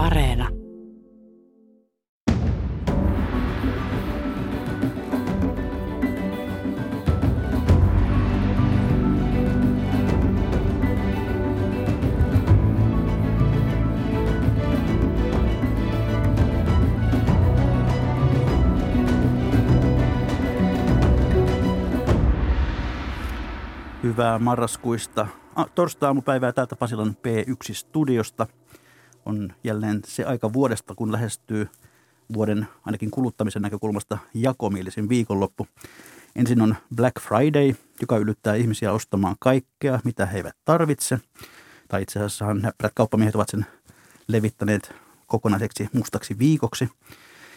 Areena. Hyvää marraskuista torstai-aamupäivää täältä Pasilan P1-studiosta. On jälleen se aika vuodesta, kun lähestyy vuoden ainakin kuluttamisen näkökulmasta jakomielisin viikonloppu. Ensin on Black Friday, joka yllyttää ihmisiä ostamaan kaikkea, mitä he eivät tarvitse. Tai itse asiassa näppärät kauppamiehet ovat sen levittäneet kokonaiseksi mustaksi viikoksi.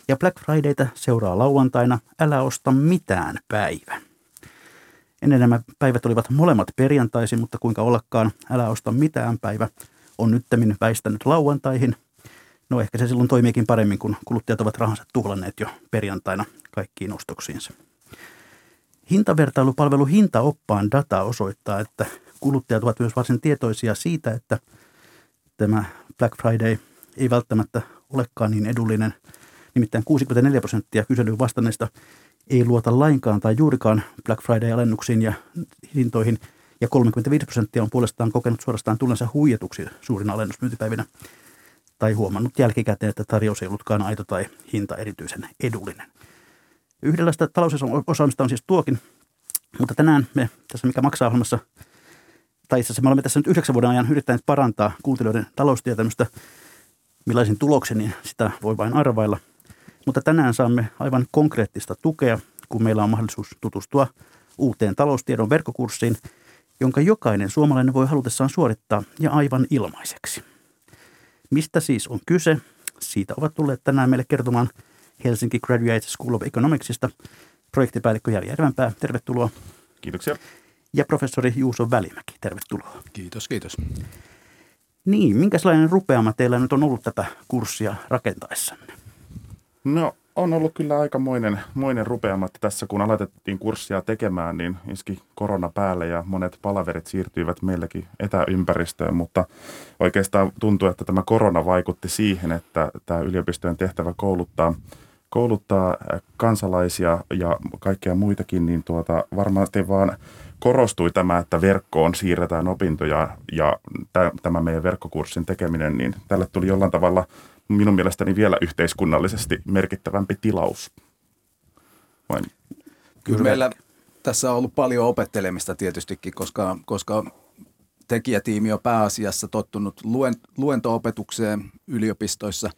Ja Black Fridayta seuraa lauantaina Älä osta mitään päivä. Ennen nämä päivät olivat molemmat perjantaisin, mutta kuinka ollakaan, älä osta mitään päivä on nyttemmin väistänyt lauantaihin. No ehkä se silloin toimiikin paremmin, kun kuluttajat ovat rahansa tuhlanneet jo perjantaina kaikkiin ostoksiinsa. Hintavertailupalvelu Hintaoppaan data osoittaa, että kuluttajat ovat myös varsin tietoisia siitä, että tämä Black Friday ei välttämättä olekaan niin edullinen. Nimittäin 64 prosenttia kyselyyn vastanneista ei luota lainkaan tai juurikaan Black Friday-alennuksiin ja hintoihin, ja 35 prosenttia on puolestaan kokenut suorastaan tullensa huijatuksi suurin alennusmyyntipäivinä tai huomannut jälkikäteen, että tarjous ei ollutkaan aito tai hinta erityisen edullinen. Yhdenlaista talousosaamista on siis tuokin, mutta tänään me tässä Mikä maksaa ohjelmassa, tai itse asiassa me olemme tässä nyt yhdeksän vuoden ajan yrittäneet parantaa kuuntelijoiden taloustietämystä. Millaisin tuloksen, niin sitä voi vain arvailla – mutta tänään saamme aivan konkreettista tukea, kun meillä on mahdollisuus tutustua uuteen taloustiedon verkkokurssiin, jonka jokainen suomalainen voi halutessaan suorittaa ja aivan ilmaiseksi. Mistä siis on kyse? Siitä ovat tulleet tänään meille kertomaan Helsinki Graduate School of Economicsista projektipäällikkö Jari Järvenpää. Tervetuloa. Kiitoksia. Ja professori Juuso Välimäki. Tervetuloa. Kiitos, kiitos. Niin, minkälainen rupeama teillä nyt on ollut tätä kurssia rakentaessanne? No on ollut kyllä aika moinen, rupeama, että tässä kun aloitettiin kurssia tekemään, niin iski korona päälle ja monet palaverit siirtyivät meillekin etäympäristöön, mutta oikeastaan tuntuu, että tämä korona vaikutti siihen, että tämä yliopistojen tehtävä kouluttaa, kouluttaa kansalaisia ja kaikkea muitakin, niin tuota, varmasti vaan korostui tämä, että verkkoon siirretään opintoja ja tämä meidän verkkokurssin tekeminen, niin tälle tuli jollain tavalla – minun mielestäni vielä yhteiskunnallisesti merkittävämpi tilaus. Vain. Kyllä meillä tässä on ollut paljon opettelemista tietystikin, koska, koska tekijätiimi on pääasiassa tottunut luen, luento-opetukseen yliopistoissa.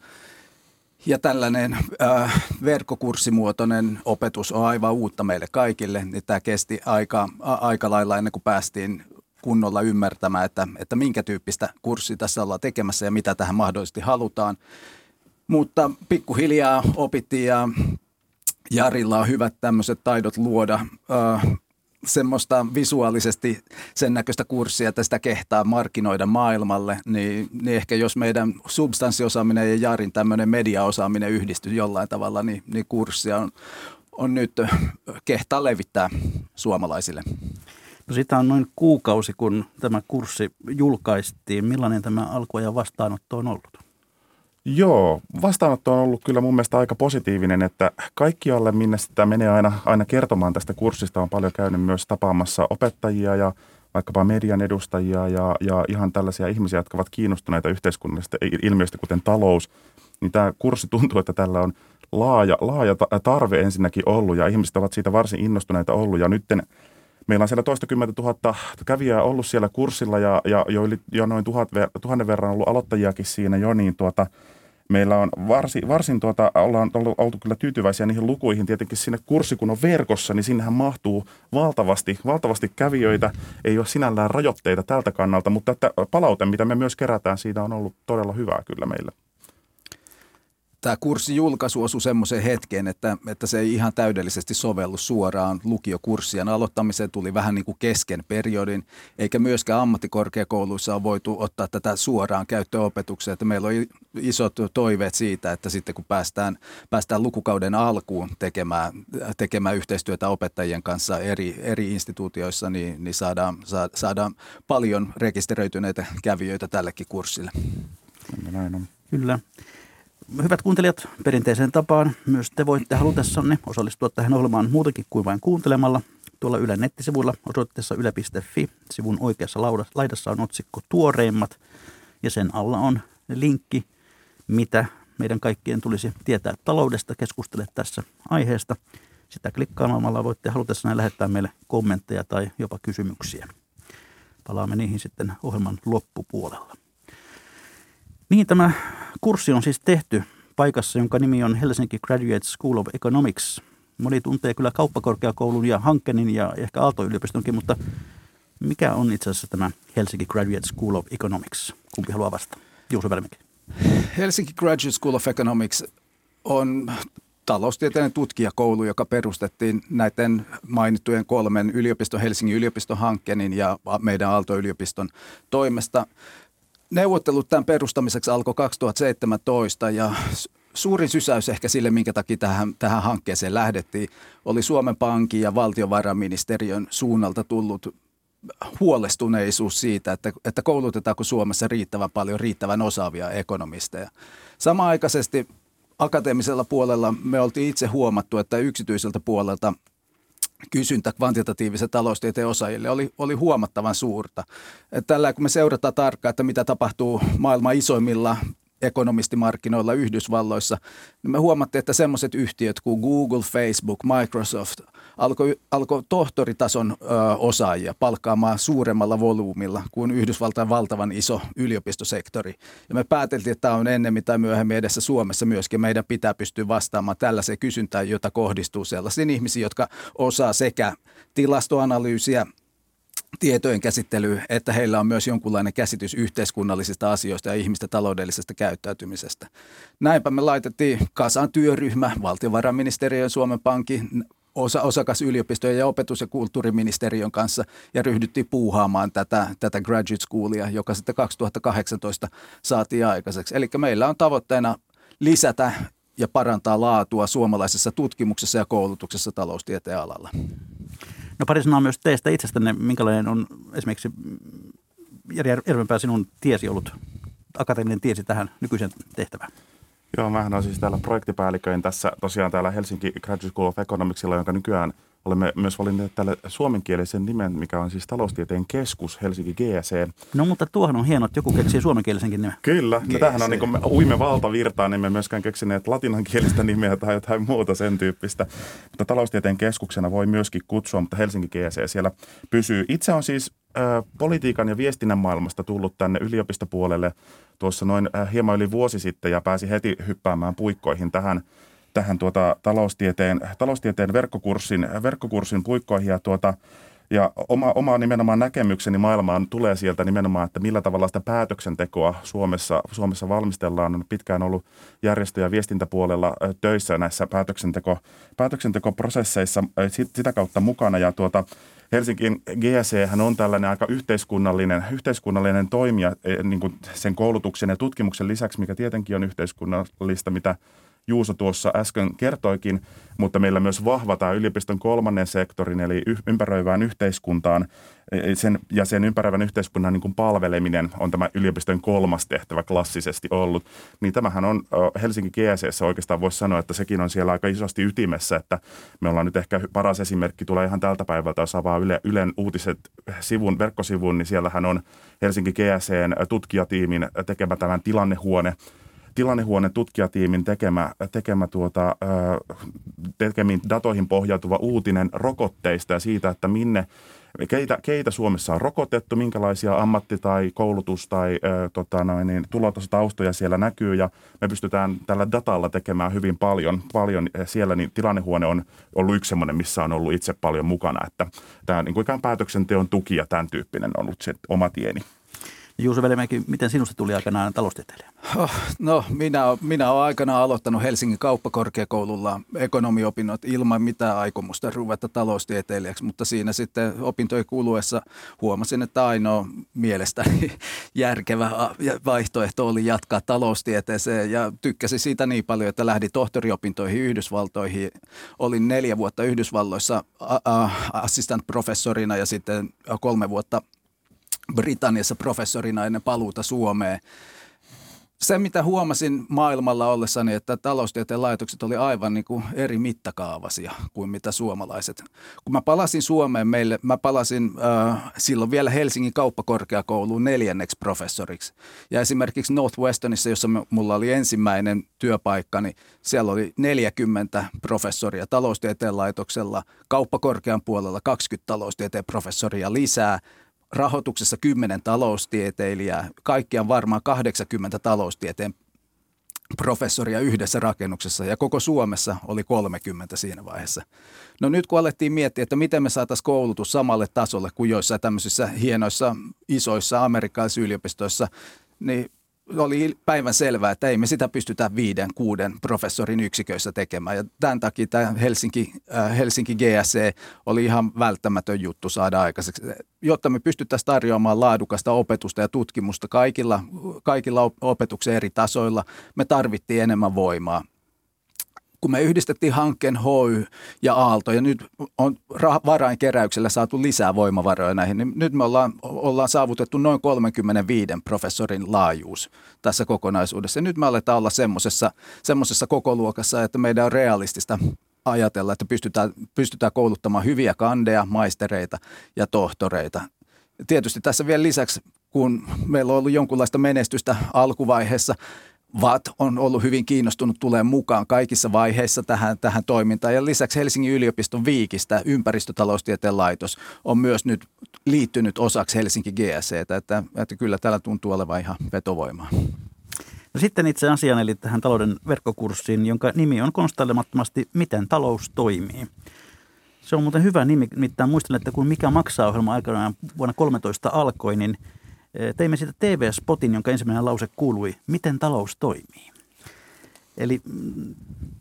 Ja tällainen äh, verkkokurssimuotoinen opetus on aivan uutta meille kaikille. Niin tämä kesti aika, a, aika lailla ennen kuin päästiin kunnolla ymmärtämään, että, että minkä tyyppistä kurssia tässä ollaan tekemässä ja mitä tähän mahdollisesti halutaan. Mutta pikkuhiljaa opittiin ja Jarilla on hyvät tämmöiset taidot luoda äh, semmoista visuaalisesti sen näköistä kurssia, että sitä kehtaa markkinoida maailmalle, niin, niin ehkä jos meidän substanssiosaaminen ja Jarin tämmöinen mediaosaaminen yhdistyy jollain tavalla, niin, niin kurssia on, on nyt kehtaa levittää suomalaisille. No sitä on noin kuukausi, kun tämä kurssi julkaistiin. Millainen tämä alku ja vastaanotto on ollut? Joo, vastaanotto on ollut kyllä mun mielestä aika positiivinen, että kaikkialle minne sitä menee aina, aina kertomaan tästä kurssista on paljon käynyt myös tapaamassa opettajia ja vaikkapa median edustajia ja, ja ihan tällaisia ihmisiä, jotka ovat kiinnostuneita yhteiskunnallisista ilmiöistä, kuten talous. Niin tämä kurssi tuntuu, että tällä on laaja, laaja tarve ensinnäkin ollut ja ihmiset ovat siitä varsin innostuneita ollut ja nytten – Meillä on siellä toistakymmentä tuhatta kävijää ollut siellä kurssilla ja, ja jo, yli, jo noin tuhat, tuhannen verran ollut aloittajiakin siinä jo, niin tuota, meillä on varsin, varsin tuota, ollaan ollut, oltu kyllä tyytyväisiä niihin lukuihin. Tietenkin sinne kurssi, kun on verkossa, niin sinnehän mahtuu valtavasti, valtavasti kävijöitä. Ei ole sinällään rajoitteita tältä kannalta, mutta että palaute, mitä me myös kerätään, siitä on ollut todella hyvää kyllä meillä tämä kurssi julkaisu osui semmoiseen hetkeen, että, että se ei ihan täydellisesti sovellu suoraan lukiokurssien aloittamiseen. Tuli vähän niin kuin kesken periodin, eikä myöskään ammattikorkeakouluissa ole voitu ottaa tätä suoraan käyttöopetukseen. Että meillä on isot toiveet siitä, että sitten kun päästään, päästään lukukauden alkuun tekemään, tekemään yhteistyötä opettajien kanssa eri, eri instituutioissa, niin, niin saadaan, saadaan paljon rekisteröityneitä kävijöitä tällekin kurssille. Näin on. Kyllä. Hyvät kuuntelijat, perinteiseen tapaan myös te voitte halutessanne osallistua tähän ohjelmaan muutakin kuin vain kuuntelemalla. Tuolla Ylen nettisivuilla osoitteessa yle.fi sivun oikeassa laidassa on otsikko Tuoreimmat ja sen alla on linkki, mitä meidän kaikkien tulisi tietää taloudesta, keskustele tässä aiheesta. Sitä klikkaamalla voitte halutessanne lähettää meille kommentteja tai jopa kysymyksiä. Palaamme niihin sitten ohjelman loppupuolella. Niin tämä kurssi on siis tehty paikassa, jonka nimi on Helsinki Graduate School of Economics. Moni tuntee kyllä kauppakorkeakoulun ja Hankkenin ja ehkä Aalto-yliopistonkin, mutta mikä on itse asiassa tämä Helsinki Graduate School of Economics? Kumpi haluaa vastata? Juuso Välmikin. Helsinki Graduate School of Economics on taloustieteellinen tutkijakoulu, joka perustettiin näiden mainittujen kolmen yliopiston, Helsingin yliopiston hankkeen ja meidän Aalto-yliopiston toimesta. Neuvottelut tämän perustamiseksi alkoi 2017 ja suurin sysäys ehkä sille, minkä takia tähän, tähän hankkeeseen lähdettiin, oli Suomen Pankin ja valtiovarainministeriön suunnalta tullut huolestuneisuus siitä, että, että koulutetaanko Suomessa riittävän paljon riittävän osaavia ekonomisteja. Samaaikaisesti akateemisella puolella me oltiin itse huomattu, että yksityiseltä puolelta kysyntä kvantitatiivisen taloustieteen osaajille oli, oli huomattavan suurta. Tällä kun me seurataan tarkkaan, että mitä tapahtuu maailman isoimmilla ekonomistimarkkinoilla Yhdysvalloissa, niin me huomattiin, että semmoiset yhtiöt kuin Google, Facebook, Microsoft alkoi alko tohtoritason ö, osaajia palkkaamaan suuremmalla volyymilla kuin Yhdysvaltain valtavan iso yliopistosektori. Ja me pääteltiin, että tämä on ennemmin tai myöhemmin edessä Suomessa myöskin. Meidän pitää pystyä vastaamaan tällaiseen kysyntään, jota kohdistuu sellaisiin ihmisiin, jotka osaa sekä tilastoanalyysiä, tietojen käsittely, että heillä on myös jonkunlainen käsitys yhteiskunnallisista asioista ja ihmisten taloudellisesta käyttäytymisestä. Näinpä me laitettiin kasaan työryhmä valtiovarainministeriön Suomen Pankin osa, osakasyliopistojen ja opetus- ja kulttuuriministeriön kanssa ja ryhdyttiin puuhaamaan tätä, tätä graduate schoolia, joka sitten 2018 saatiin aikaiseksi. Eli meillä on tavoitteena lisätä ja parantaa laatua suomalaisessa tutkimuksessa ja koulutuksessa taloustieteen alalla. No pari sanaa myös teistä itsestänne. Minkälainen on esimerkiksi Jari Järvenpää sinun tiesi ollut, akateeminen tiesi tähän nykyiseen tehtävään? Joo, mähän on siis täällä projektipäälliköin tässä tosiaan täällä Helsinki Graduate School of Economicsilla, jonka nykyään olemme myös valinneet tälle suomenkielisen nimen, mikä on siis taloustieteen keskus Helsinki GC. No mutta tuohon on hienoa, että joku keksii suomenkielisenkin nimen. Kyllä, no tämähän on niin kuin uimme valtavirtaan, niin me myöskään keksineet latinankielistä nimeä tai jotain muuta sen tyyppistä. Mutta taloustieteen keskuksena voi myöskin kutsua, mutta Helsinki GC siellä pysyy. Itse on siis äh, politiikan ja viestinnän maailmasta tullut tänne yliopistopuolelle tuossa noin äh, hieman yli vuosi sitten ja pääsi heti hyppäämään puikkoihin tähän tähän tuota taloustieteen, taloustieteen verkkokurssin, verkkokurssin puikkoihin ja tuota, ja oma, oma nimenomaan näkemykseni maailmaan tulee sieltä nimenomaan, että millä tavalla sitä päätöksentekoa Suomessa, Suomessa valmistellaan. On pitkään ollut järjestö- ja viestintäpuolella töissä näissä päätöksenteko, päätöksentekoprosesseissa sitä kautta mukana. Ja tuota, Helsingin hän on tällainen aika yhteiskunnallinen, yhteiskunnallinen toimija e, niin kuin sen koulutuksen ja tutkimuksen lisäksi, mikä tietenkin on yhteiskunnallista, mitä Juuso tuossa äsken kertoikin, mutta meillä myös vahva tämä yliopiston kolmannen sektorin, eli ympäröivään yhteiskuntaan e, e, sen, ja sen ympäröivän yhteiskunnan niin kuin palveleminen on tämä yliopiston kolmas tehtävä klassisesti ollut. Niin tämähän on Helsinki GSC oikeastaan voisi sanoa, että sekin on siellä aika isosti ytimessä, että me ollaan nyt ehkä paras esimerkki, tulee ihan tältä päivältä, jos avaa Yle, Ylen uutiset sivun, verkkosivun, niin siellähän on Helsinki GSCn tutkijatiimin tekemä tämän tilannehuone, tilannehuoneen tutkijatiimin tekemä, tekemä tuota, tekemiin datoihin pohjautuva uutinen rokotteista ja siitä, että minne, keitä, keitä Suomessa on rokotettu, minkälaisia ammatti- tai koulutus- tai tota niin, tulotaustoja siellä näkyy ja me pystytään tällä datalla tekemään hyvin paljon. paljon siellä niin tilannehuone on ollut yksi sellainen, missä on ollut itse paljon mukana, että tämä niin kuin ikään päätöksenteon tuki ja tämän tyyppinen on ollut se oma tieni. Juuso Velimäki, miten sinusta tuli aikanaan taloustieteilijä? Oh, no, minä, minä olen aikanaan aloittanut Helsingin kauppakorkeakoululla ekonomiopinnot ilman mitään aikomusta ruveta taloustieteilijäksi, mutta siinä sitten opintojen kuluessa huomasin, että ainoa mielestäni järkevä vaihtoehto oli jatkaa taloustieteeseen ja tykkäsin siitä niin paljon, että lähdin tohtoriopintoihin Yhdysvaltoihin. Olin neljä vuotta Yhdysvalloissa assistant-professorina ja sitten kolme vuotta Britanniassa professorina ennen paluuta Suomeen. se, mitä huomasin maailmalla ollessani, että taloustieteen laitokset oli aivan niin kuin eri mittakaavasia kuin mitä suomalaiset. Kun mä palasin Suomeen meille, mä palasin äh, silloin vielä Helsingin kauppakorkeakouluun neljänneksi professoriksi. Ja esimerkiksi Northwesternissa, jossa mulla oli ensimmäinen työpaikka, niin siellä oli 40 professoria taloustieteen laitoksella, kauppakorkean puolella 20 taloustieteen professoria lisää – rahoituksessa 10 taloustieteilijää, kaikkiaan varmaan 80 taloustieteen professoria yhdessä rakennuksessa ja koko Suomessa oli 30 siinä vaiheessa. No nyt kun alettiin miettiä, että miten me saataisiin koulutus samalle tasolle kuin joissain tämmöisissä hienoissa isoissa amerikkalaisissa yliopistoissa, niin oli päivän selvää, että ei me sitä pystytä viiden, kuuden professorin yksiköissä tekemään. Ja tämän takia tämä Helsinki, äh, Helsinki GSC oli ihan välttämätön juttu saada aikaiseksi. Jotta me pystyttäisiin tarjoamaan laadukasta opetusta ja tutkimusta kaikilla, kaikilla opetuksen eri tasoilla, me tarvittiin enemmän voimaa kun me yhdistettiin hankkeen HY ja Aalto ja nyt on varainkeräyksellä saatu lisää voimavaroja näihin, niin nyt me ollaan, ollaan saavutettu noin 35 professorin laajuus tässä kokonaisuudessa. Ja nyt me aletaan olla semmoisessa, semmoisessa kokoluokassa, että meidän on realistista ajatella, että pystytään, pystytään kouluttamaan hyviä kandeja, maistereita ja tohtoreita. Tietysti tässä vielä lisäksi, kun meillä on ollut jonkunlaista menestystä alkuvaiheessa, VAT on ollut hyvin kiinnostunut tulemaan mukaan kaikissa vaiheissa tähän, tähän toimintaan. Ja lisäksi Helsingin yliopiston Viikistä ympäristötaloustieteen laitos on myös nyt liittynyt osaksi Helsinki GSC, että, että kyllä täällä tuntuu olevan ihan vetovoimaa. No sitten itse asiaan, eli tähän talouden verkkokurssiin, jonka nimi on konstailemattomasti Miten talous toimii. Se on muuten hyvä nimi, nimittäin muistan, että kun Mikä maksaa ohjelma aikanaan vuonna 13 alkoi, niin – teimme siitä TV-spotin, jonka ensimmäinen lause kuului, miten talous toimii. Eli mm,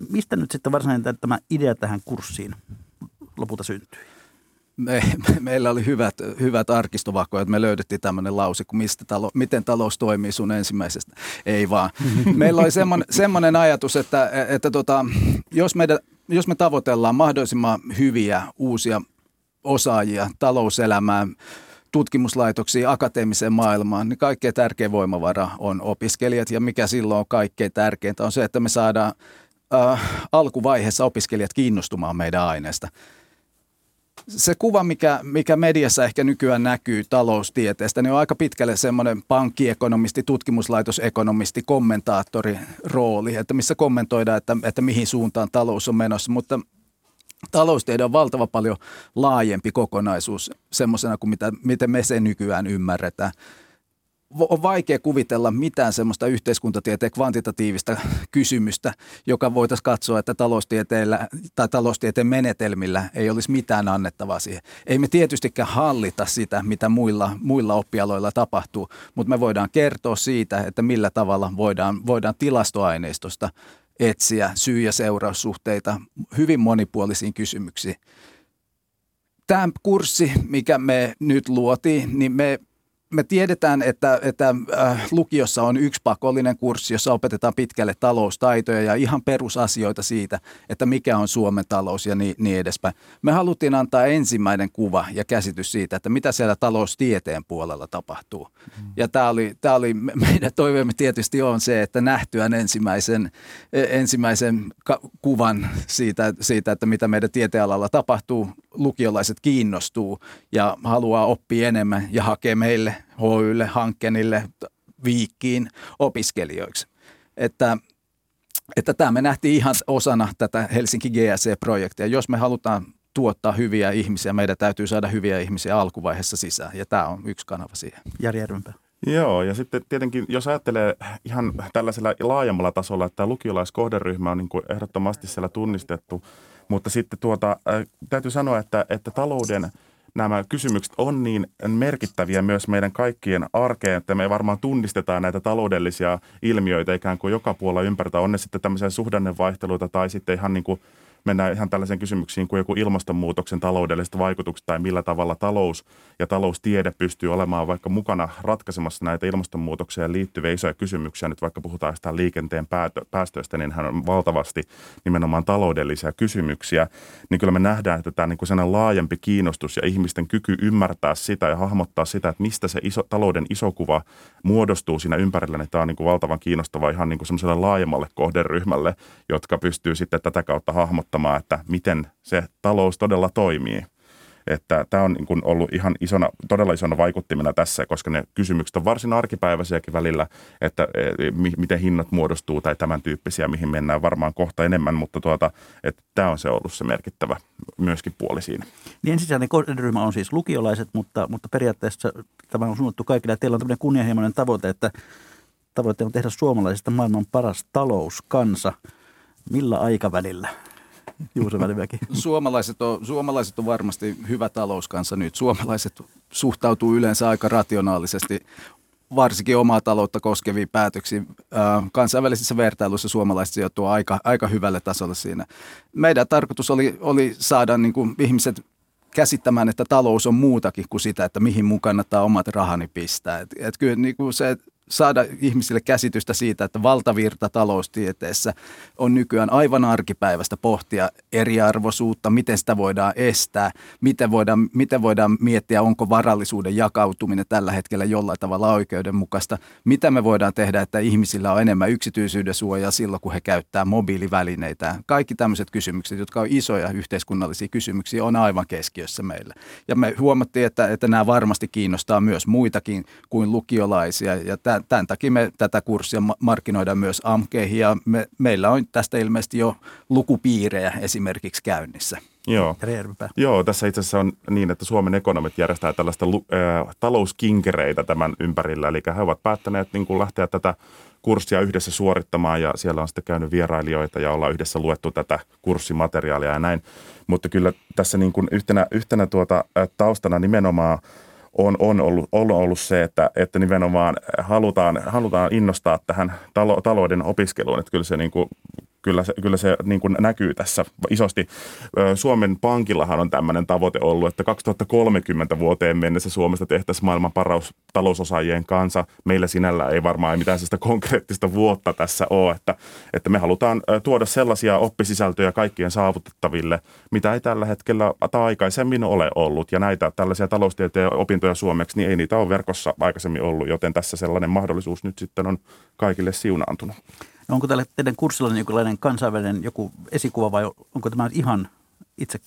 mistä nyt sitten varsinainen tämä idea tähän kurssiin lopulta syntyi? Me, meillä oli hyvät, hyvät että Me löydettiin tämmöinen lause, kun mistä talo, miten talous toimii sun ensimmäisestä. Ei vaan. Meillä oli semmoinen, semmoinen ajatus, että, että tota, jos, meidän, jos me tavoitellaan mahdollisimman hyviä uusia osaajia talouselämään, tutkimuslaitoksiin, akateemiseen maailmaan, niin kaikkein tärkein voimavara on opiskelijat. Ja mikä silloin on kaikkein tärkeintä on se, että me saadaan äh, alkuvaiheessa opiskelijat kiinnostumaan meidän aineesta. Se kuva, mikä, mikä mediassa ehkä nykyään näkyy taloustieteestä, niin on aika pitkälle semmoinen pankkiekonomisti, tutkimuslaitosekonomisti, kommentaattori rooli, että missä kommentoidaan, että, että mihin suuntaan talous on menossa. Mutta taloustiede on valtava paljon laajempi kokonaisuus semmoisena kuin mitä, miten me se nykyään ymmärretään. On vaikea kuvitella mitään semmoista yhteiskuntatieteen kvantitatiivista kysymystä, joka voitaisiin katsoa, että taloustieteellä tai taloustieteen menetelmillä ei olisi mitään annettavaa siihen. Ei me tietystikään hallita sitä, mitä muilla, muilla oppialoilla tapahtuu, mutta me voidaan kertoa siitä, että millä tavalla voidaan, voidaan tilastoaineistosta – etsiä syy- ja seuraussuhteita hyvin monipuolisiin kysymyksiin. Tämä kurssi, mikä me nyt luotiin, niin me me tiedetään, että, että äh, lukiossa on yksi pakollinen kurssi, jossa opetetaan pitkälle taloustaitoja ja ihan perusasioita siitä, että mikä on Suomen talous ja niin, niin edespäin. Me haluttiin antaa ensimmäinen kuva ja käsitys siitä, että mitä siellä taloustieteen puolella tapahtuu. Mm. Ja tämä oli, tämä oli, meidän toiveemme tietysti on se, että nähtyään ensimmäisen, e, ensimmäisen kuvan siitä, siitä, että mitä meidän tieteenalalla tapahtuu, lukiolaiset kiinnostuu ja haluaa oppia enemmän ja hakee meille HYlle, Hankkenille, Viikkiin opiskelijoiksi. Että, että tämä me nähtiin ihan osana tätä Helsinki GSC-projektia. Jos me halutaan tuottaa hyviä ihmisiä, meidän täytyy saada hyviä ihmisiä alkuvaiheessa sisään ja tämä on yksi kanava siihen. Jari Järvenpää. Joo, ja sitten tietenkin, jos ajattelee ihan tällaisella laajemmalla tasolla, että tämä lukiolaiskohderyhmä on niin kuin ehdottomasti siellä tunnistettu, mutta sitten tuota, äh, täytyy sanoa, että, että talouden – nämä kysymykset on niin merkittäviä myös meidän kaikkien arkeen, että me varmaan tunnistetaan näitä taloudellisia ilmiöitä ikään kuin joka puolella ympärillä. On ne sitten tämmöisiä suhdannevaihteluita tai sitten ihan niin kuin mennään ihan tällaisiin kysymyksiin kuin joku ilmastonmuutoksen taloudelliset vaikutukset tai millä tavalla talous ja taloustiede pystyy olemaan vaikka mukana ratkaisemassa näitä ilmastonmuutokseen liittyviä isoja kysymyksiä. Nyt vaikka puhutaan jostain liikenteen päästöistä, niin hän on valtavasti nimenomaan taloudellisia kysymyksiä. Niin kyllä me nähdään, että tämä niin kuin laajempi kiinnostus ja ihmisten kyky ymmärtää sitä ja hahmottaa sitä, että mistä se iso, talouden iso kuva muodostuu siinä ympärillä, niin tämä on niin kuin valtavan kiinnostava ihan niin kuin semmoiselle laajemmalle kohderyhmälle, jotka pystyy sitten tätä kautta hahmottamaan, että miten se talous todella toimii. Että tämä on niin ollut ihan isona, todella isona vaikuttimena tässä, koska ne kysymykset on varsin arkipäiväisiäkin välillä, että e, miten hinnat muodostuu tai tämän tyyppisiä, mihin mennään varmaan kohta enemmän, mutta tuota, että tämä on se ollut se merkittävä myöskin puoli siinä. Niin ensisijainen kohderyhmä on siis lukiolaiset, mutta, mutta periaatteessa tämä on suunnattu kaikille. Teillä on tämmöinen kunnianhimoinen tavoite, että tavoitteena on tehdä suomalaisista maailman paras talouskansa. Millä aikavälillä? Juuso Välimäki. Suomalaiset on, suomalaiset on varmasti hyvä talouskansa nyt. Suomalaiset suhtautuu yleensä aika rationaalisesti varsinkin omaa taloutta koskeviin päätöksiin. kansainvälisissä vertailuissa suomalaiset sijoittuu aika, aika hyvälle tasolle siinä. Meidän tarkoitus oli, oli saada niin kuin ihmiset käsittämään, että talous on muutakin kuin sitä, että mihin mun kannattaa omat rahani pistää. Et, et kyllä niin kuin se saada ihmisille käsitystä siitä, että valtavirta taloustieteessä on nykyään aivan arkipäivästä pohtia eriarvoisuutta, miten sitä voidaan estää, miten voidaan, miten voidaan miettiä, onko varallisuuden jakautuminen tällä hetkellä jollain tavalla oikeudenmukaista, mitä me voidaan tehdä, että ihmisillä on enemmän yksityisyyden suojaa silloin, kun he käyttää mobiilivälineitä. Kaikki tämmöiset kysymykset, jotka on isoja yhteiskunnallisia kysymyksiä, on aivan keskiössä meillä. Ja me huomattiin, että, että nämä varmasti kiinnostaa myös muitakin kuin lukiolaisia, ja tämä tämän takia me tätä kurssia markkinoidaan myös AMKeihin ja me, meillä on tästä ilmeisesti jo lukupiirejä esimerkiksi käynnissä. Joo. Joo, tässä itse asiassa on niin, että Suomen ekonomit järjestää tällaista äh, talouskinkereitä tämän ympärillä. Eli he ovat päättäneet niin kuin lähteä tätä kurssia yhdessä suorittamaan ja siellä on sitten käynyt vierailijoita ja ollaan yhdessä luettu tätä kurssimateriaalia ja näin. Mutta kyllä tässä niin kuin yhtenä, yhtenä tuota, taustana nimenomaan – on, on, ollut, on ollut se, että, että nimenomaan halutaan, halutaan innostaa tähän talo, talouden opiskeluun. Että kyllä se niin kuin kyllä se, kyllä se niin kuin näkyy tässä isosti. Suomen Pankillahan on tämmöinen tavoite ollut, että 2030 vuoteen mennessä Suomesta tehtäisiin maailman paras talousosaajien kanssa. Meillä sinällä ei varmaan mitään sitä konkreettista vuotta tässä ole, että, että me halutaan tuoda sellaisia oppisisältöjä kaikkien saavutettaville, mitä ei tällä hetkellä tai aikaisemmin ole ollut. Ja näitä tällaisia taloustieteen opintoja suomeksi, niin ei niitä ole verkossa aikaisemmin ollut, joten tässä sellainen mahdollisuus nyt sitten on kaikille siunaantunut. No onko tällä teidän kurssilla jonkinlainen kansainvälinen joku esikuva vai onko tämä ihan itse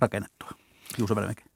rakennettua? Juuso Välimäki.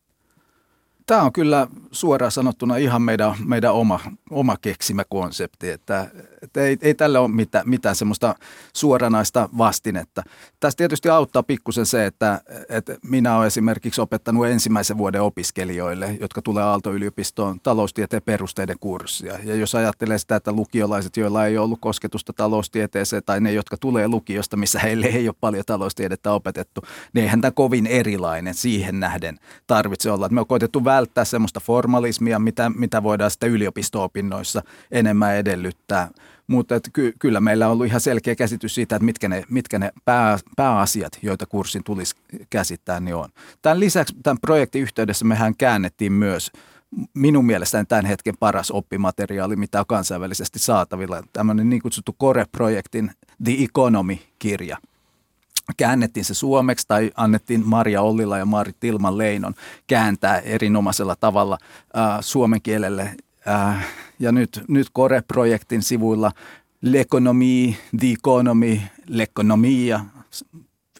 Tämä on kyllä suoraan sanottuna ihan meidän, meidän oma, oma keksimä konsepti, että, että ei, ei tälle ole mitään, mitään semmoista suoranaista vastinetta. Tässä tietysti auttaa pikkusen se, että, että minä olen esimerkiksi opettanut ensimmäisen vuoden opiskelijoille, jotka tulee Aalto-yliopistoon taloustieteen perusteiden kurssia. Ja jos ajattelee sitä, että lukiolaiset, joilla ei ollut kosketusta taloustieteeseen tai ne, jotka tulee lukiosta, missä heille ei ole paljon taloustiedettä opetettu, niin eihän tämä kovin erilainen siihen nähden tarvitse olla. me on koitettu välttää semmoista formalismia, mitä, mitä voidaan sitten yliopisto-opinnoissa enemmän edellyttää. Mutta ky, kyllä meillä on ollut ihan selkeä käsitys siitä, että mitkä ne, mitkä ne pää, pääasiat, joita kurssin tulisi käsittää, niin on. Tämän lisäksi tämän projektin yhteydessä mehän käännettiin myös minun mielestäni tämän hetken paras oppimateriaali, mitä on kansainvälisesti saatavilla. Tämmöinen niin kutsuttu Core-projektin The Economy-kirja – käännettiin se suomeksi tai annettiin Maria Ollila ja Marit Tilman Leinon kääntää erinomaisella tavalla äh, suomen kielelle. Äh, ja nyt, nyt Kore-projektin sivuilla L'economie, the economy, l'economia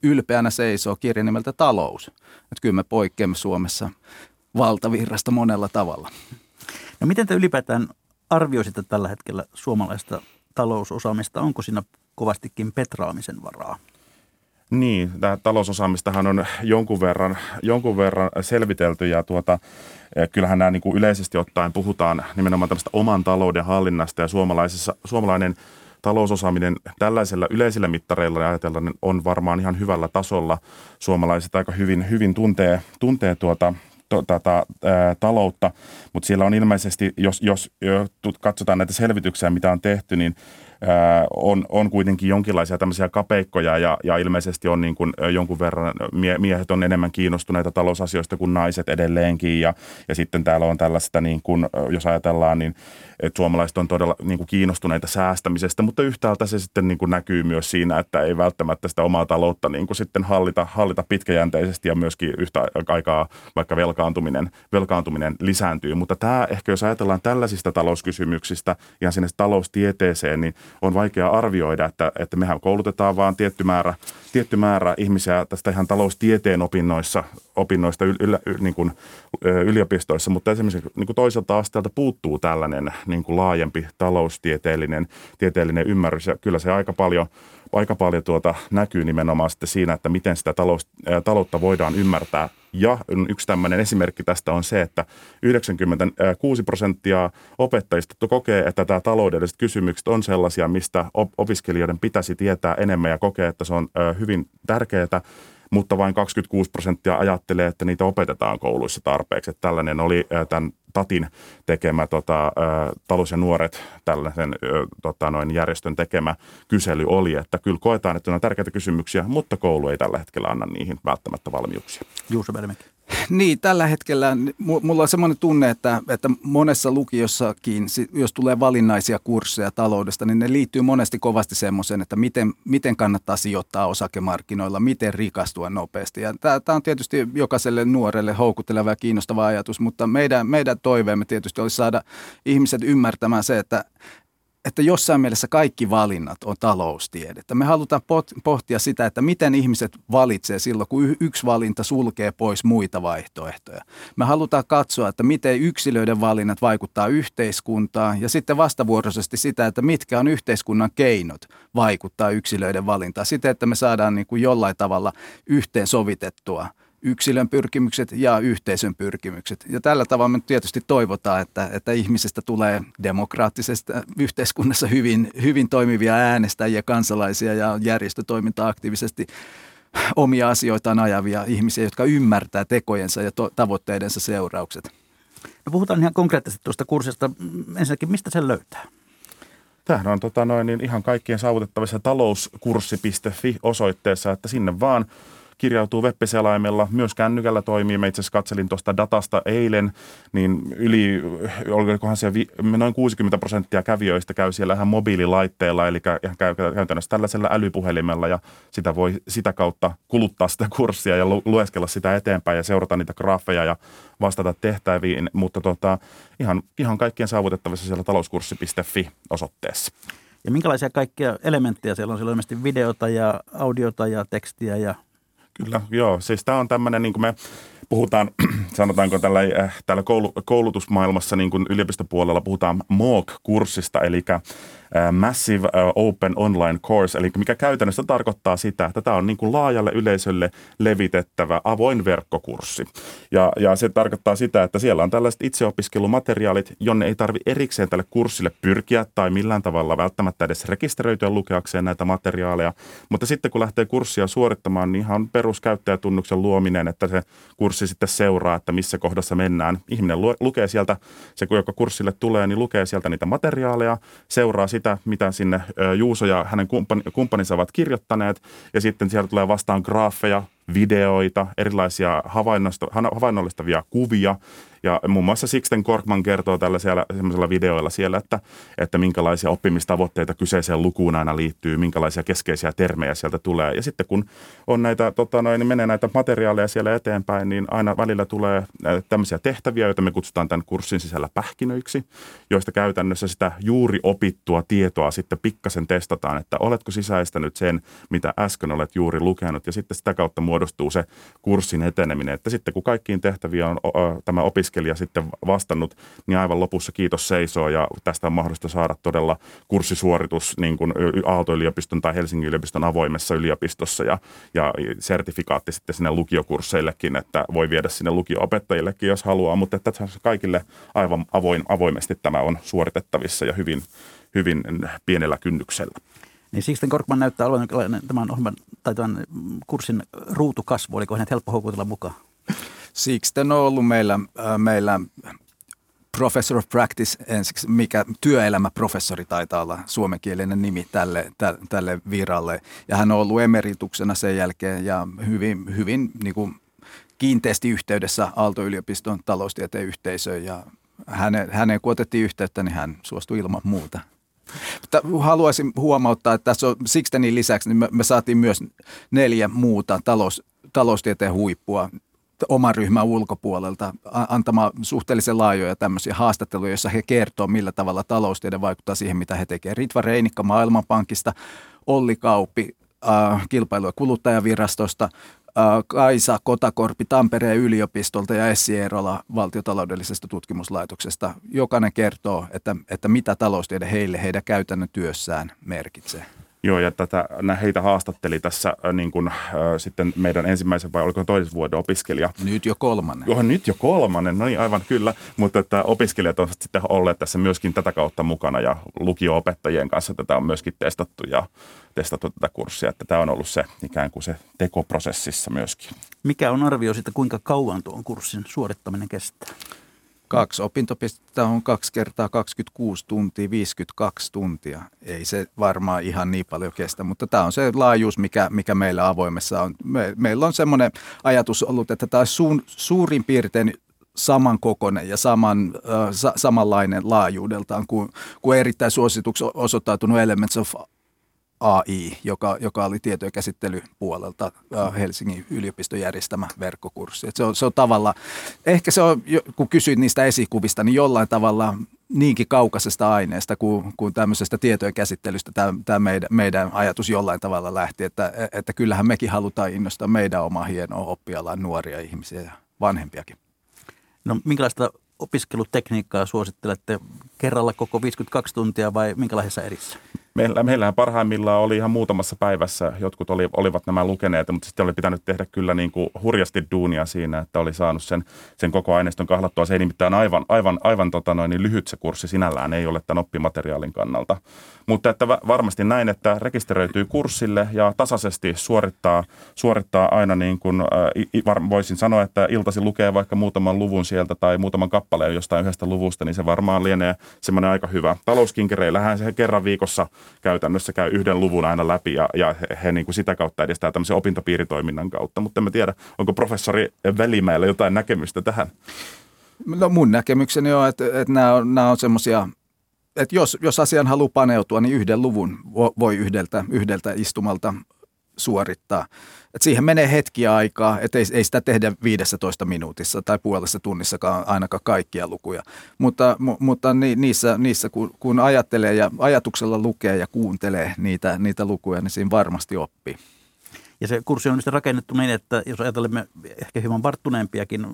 ylpeänä seisoo kirja nimeltä Talous. Että kyllä me poikkeamme Suomessa valtavirrasta monella tavalla. No miten te ylipäätään arvioisitte tällä hetkellä suomalaista talousosaamista? Onko siinä kovastikin petraamisen varaa? Niin, tämä talousosaamistahan on jonkun verran, jonkun verran selvitelty ja tuota, eh, kyllähän nämä niin kuin yleisesti ottaen puhutaan nimenomaan tämmöistä oman talouden hallinnasta ja suomalaisessa, suomalainen talousosaaminen tällaisella yleisillä mittareilla ajatellen on varmaan ihan hyvällä tasolla. Suomalaiset aika hyvin, hyvin tuntee, tuntee tuota, tätä ää, taloutta, mutta siellä on ilmeisesti, jos, jos, jos katsotaan näitä selvityksiä, mitä on tehty, niin on, on kuitenkin jonkinlaisia tämmöisiä kapeikkoja ja, ja ilmeisesti on niin kuin jonkun verran, mie, miehet on enemmän kiinnostuneita talousasioista kuin naiset edelleenkin ja, ja sitten täällä on tällaista, niin kuin, jos ajatellaan, niin että suomalaiset on todella niin kuin kiinnostuneita säästämisestä, mutta yhtäältä se sitten niin kuin näkyy myös siinä, että ei välttämättä sitä omaa taloutta niin kuin sitten hallita, hallita pitkäjänteisesti ja myöskin yhtä aikaa vaikka velkaantuminen, velkaantuminen lisääntyy. Mutta tämä ehkä, jos ajatellaan tällaisista talouskysymyksistä ja sinne taloustieteeseen, niin on vaikea arvioida, että, että mehän koulutetaan vaan tietty määrä, tietty määrä ihmisiä tästä ihan taloustieteen opinnoissa, opinnoista yl, yl, niin kuin, yliopistoissa, mutta esimerkiksi niin kuin toiselta asteelta puuttuu tällainen niin kuin laajempi taloustieteellinen tieteellinen ymmärrys ja kyllä se aika paljon, aika paljon tuota näkyy nimenomaan sitten siinä, että miten sitä talous, taloutta voidaan ymmärtää. Ja yksi tämmöinen esimerkki tästä on se, että 96 prosenttia opettajista kokee, että tämä taloudelliset kysymykset on sellaisia, mistä opiskelijoiden pitäisi tietää enemmän ja kokee, että se on hyvin tärkeää mutta vain 26 prosenttia ajattelee, että niitä opetetaan kouluissa tarpeeksi. Että tällainen oli tämän Tatin tekemä tota, talous ja nuoret, tällaisen tota, noin järjestön tekemä kysely oli, että kyllä koetaan, että on tärkeitä kysymyksiä, mutta koulu ei tällä hetkellä anna niihin välttämättä valmiuksia. Juuso Bermäki. Niin, tällä hetkellä mulla on semmoinen tunne, että, että monessa lukiossakin, jos tulee valinnaisia kursseja taloudesta, niin ne liittyy monesti kovasti semmoiseen, että miten, miten kannattaa sijoittaa osakemarkkinoilla, miten rikastua nopeasti. Ja tämä, on tietysti jokaiselle nuorelle houkutteleva ja kiinnostava ajatus, mutta meidän, meidän toiveemme tietysti olisi saada ihmiset ymmärtämään se, että että jossain mielessä kaikki valinnat on taloustiedettä. Me halutaan pohtia sitä, että miten ihmiset valitsee silloin, kun yksi valinta sulkee pois muita vaihtoehtoja. Me halutaan katsoa, että miten yksilöiden valinnat vaikuttaa yhteiskuntaan ja sitten vastavuoroisesti sitä, että mitkä on yhteiskunnan keinot vaikuttaa yksilöiden valintaan. Siten, että me saadaan niin kuin jollain tavalla yhteensovitettua – yksilön pyrkimykset ja yhteisön pyrkimykset. Ja tällä tavalla me tietysti toivotaan, että, että ihmisestä tulee demokraattisesta yhteiskunnassa hyvin, hyvin toimivia äänestäjiä, kansalaisia ja järjestötoimintaa aktiivisesti omia asioitaan ajavia ihmisiä, jotka ymmärtää tekojensa ja to- tavoitteidensa seuraukset. No puhutaan ihan konkreettisesti tuosta kurssista. Ensinnäkin, mistä sen löytää? Tämähän on tota noin, niin ihan kaikkien saavutettavissa talouskurssi.fi osoitteessa, että sinne vaan – kirjautuu web-selaimella, myös kännykällä toimii. Mä itse asiassa katselin tuosta datasta eilen, niin yli, olikohan siellä vi, noin 60 prosenttia kävijöistä käy siellä ihan mobiililaitteella, eli ihan käy käytännössä tällaisella älypuhelimella ja sitä voi sitä kautta kuluttaa sitä kurssia ja lueskella sitä eteenpäin ja seurata niitä graafeja ja vastata tehtäviin, mutta tota, ihan, ihan kaikkien saavutettavissa siellä talouskurssi.fi osoitteessa. Ja minkälaisia kaikkia elementtejä siellä on? Siellä on ilmeisesti videota ja audiota ja tekstiä ja Kyllä, joo. Siis tämä on tämmöinen, niin kuin me puhutaan, sanotaanko tällä, äh, täällä koulutusmaailmassa niin kuin yliopistopuolella puhutaan MOOC-kurssista, eli Massive Open Online Course, eli mikä käytännössä tarkoittaa sitä, että tämä on niin kuin laajalle yleisölle levitettävä avoin verkkokurssi. Ja, ja se tarkoittaa sitä, että siellä on tällaiset itseopiskelumateriaalit, jonne ei tarvi erikseen tälle kurssille pyrkiä tai millään tavalla välttämättä edes rekisteröityä lukeakseen näitä materiaaleja. Mutta sitten kun lähtee kurssia suorittamaan, niin ihan peruskäyttäjätunnuksen luominen, että se kurssi sitten seuraa, että missä kohdassa mennään. Ihminen lukee sieltä, se kun joka kurssille tulee, niin lukee sieltä niitä materiaaleja, seuraa sitä, sitä, mitä sinne Juuso ja hänen kumppaninsa ovat kirjoittaneet, ja sitten sieltä tulee vastaan graafeja, videoita, erilaisia havainnollistavia kuvia, ja muun muassa Sixten Korkman kertoo tällä siellä, semmoisella videoilla siellä, että, että minkälaisia oppimistavoitteita kyseiseen lukuun aina liittyy, minkälaisia keskeisiä termejä sieltä tulee. Ja sitten kun on näitä, tota noin, niin menee näitä materiaaleja siellä eteenpäin, niin aina välillä tulee tämmöisiä tehtäviä, joita me kutsutaan tämän kurssin sisällä pähkinöiksi, joista käytännössä sitä juuri opittua tietoa sitten pikkasen testataan, että oletko sisäistänyt sen, mitä äsken olet juuri lukenut. Ja sitten sitä kautta muodostuu se kurssin eteneminen, että sitten kun kaikkiin tehtäviin on tämä opiskelija sitten vastannut, niin aivan lopussa kiitos seisoo ja tästä on mahdollista saada todella kurssisuoritus niin kuin Aalto-yliopiston tai Helsingin yliopiston avoimessa yliopistossa ja, ja sertifikaatti sitten sinne lukiokursseillekin, että voi viedä sinne lukio-opettajillekin, jos haluaa, mutta että kaikille aivan avoin, avoimesti tämä on suoritettavissa ja hyvin, hyvin pienellä kynnyksellä. Niin Sixten Korkman näyttää olevan tämän ohjelman tai tämän kurssin ruutukasvu, oliko hänet helppo houkutella mukaan? Sixten on ollut meillä, äh, meillä Professor of Practice ensiksi, mikä työelämäprofessori taitaa olla suomenkielinen nimi tälle, tälle viralle. Ja hän on ollut emerituksena sen jälkeen ja hyvin, hyvin niin kuin kiinteästi yhteydessä Aalto-yliopiston taloustieteen yhteisöön ja hänen, hänen kun otettiin yhteyttä, niin hän suostui ilman muuta. Haluaisin huomauttaa, että tässä on Sixtenin lisäksi, niin me, me saatiin myös neljä muuta talous, taloustieteen huippua oman ryhmän ulkopuolelta antamaan suhteellisen laajoja tämmöisiä haastatteluja, joissa he kertoo, millä tavalla taloustiede vaikuttaa siihen, mitä he tekevät. Ritva Reinikka Maailmanpankista, Olli Kauppi äh, kilpailu- ja kuluttajavirastosta, Kaisa Kotakorpi Tampereen yliopistolta ja Essi Eerola valtiotaloudellisesta tutkimuslaitoksesta. Jokainen kertoo, että, että mitä taloustiede heille heidän käytännön työssään merkitsee. Joo, ja tätä, heitä haastatteli tässä niin kuin, äh, sitten meidän ensimmäisen vai oliko toisen vuoden opiskelija. Nyt jo kolmannen. Joo, nyt jo kolmannen, no niin aivan kyllä. Mutta että opiskelijat on sitten olleet tässä myöskin tätä kautta mukana ja lukio-opettajien kanssa tätä on myöskin testattu ja testattu tätä kurssia. Että tämä on ollut se ikään kuin se tekoprosessissa myöskin. Mikä on arvio siitä, kuinka kauan tuon kurssin suorittaminen kestää? Kaksi opintopistettä on kaksi kertaa 26 tuntia, 52 tuntia. Ei se varmaan ihan niin paljon kestä, mutta tämä on se laajuus, mikä, mikä meillä avoimessa on. Me, meillä on semmoinen ajatus ollut, että tämä on suurin piirtein samankokoinen ja saman, äh, sa, samanlainen laajuudeltaan kuin, kuin erittäin suosituksi osoittautunut Elements of AI, joka, joka oli tietojen käsittelypuolelta Helsingin yliopiston järjestämä verkkokurssi. Et se, on, se on tavalla, ehkä se on, kun kysyit niistä esikuvista, niin jollain tavalla niinkin kaukaisesta aineesta kuin, kuin tämmöisestä tietojen käsittelystä tämä, meidän, meidän ajatus jollain tavalla lähti, että, että kyllähän mekin halutaan innostaa meidän omaa hienoa oppialan nuoria ihmisiä ja vanhempiakin. No minkälaista opiskelutekniikkaa suosittelette kerralla koko 52 tuntia vai minkälaisessa erissä? Meillä, meillähän parhaimmillaan oli ihan muutamassa päivässä, jotkut oli, olivat nämä lukeneet, mutta sitten oli pitänyt tehdä kyllä niin kuin hurjasti duunia siinä, että oli saanut sen, sen koko aineiston kahlattua. Se ei nimittäin aivan, aivan, aivan tota noin, niin lyhyt se kurssi sinällään, ei ole tämän oppimateriaalin kannalta. Mutta että varmasti näin, että rekisteröityy kurssille ja tasaisesti suorittaa, suorittaa aina niin kuin, voisin sanoa, että iltasi lukee vaikka muutaman luvun sieltä tai muutaman kappaleen jostain yhdestä luvusta, niin se varmaan lienee semmoinen aika hyvä. Talouskinkereillähän se kerran viikossa käytännössä käy yhden luvun aina läpi ja, ja he, he niin kuin sitä kautta edistää tämmöisen opintopiiritoiminnan kautta. Mutta en mä tiedä, onko professori Välimäellä jotain näkemystä tähän? No mun näkemykseni on, että, että nämä on, nämä on semmoisia että jos, jos asian haluaa paneutua, niin yhden luvun voi yhdeltä, yhdeltä istumalta suorittaa. Et siihen menee hetki aikaa, että ei, ei sitä tehdä 15 minuutissa tai puolessa tunnissakaan ainakaan kaikkia lukuja. Mutta, mu, mutta ni, niissä, niissä kun, kun ajattelee ja ajatuksella lukee ja kuuntelee niitä, niitä lukuja, niin siinä varmasti oppii. Ja se kurssi on sitten rakennettu niin, että jos ajattelemme ehkä hieman varttuneempiakin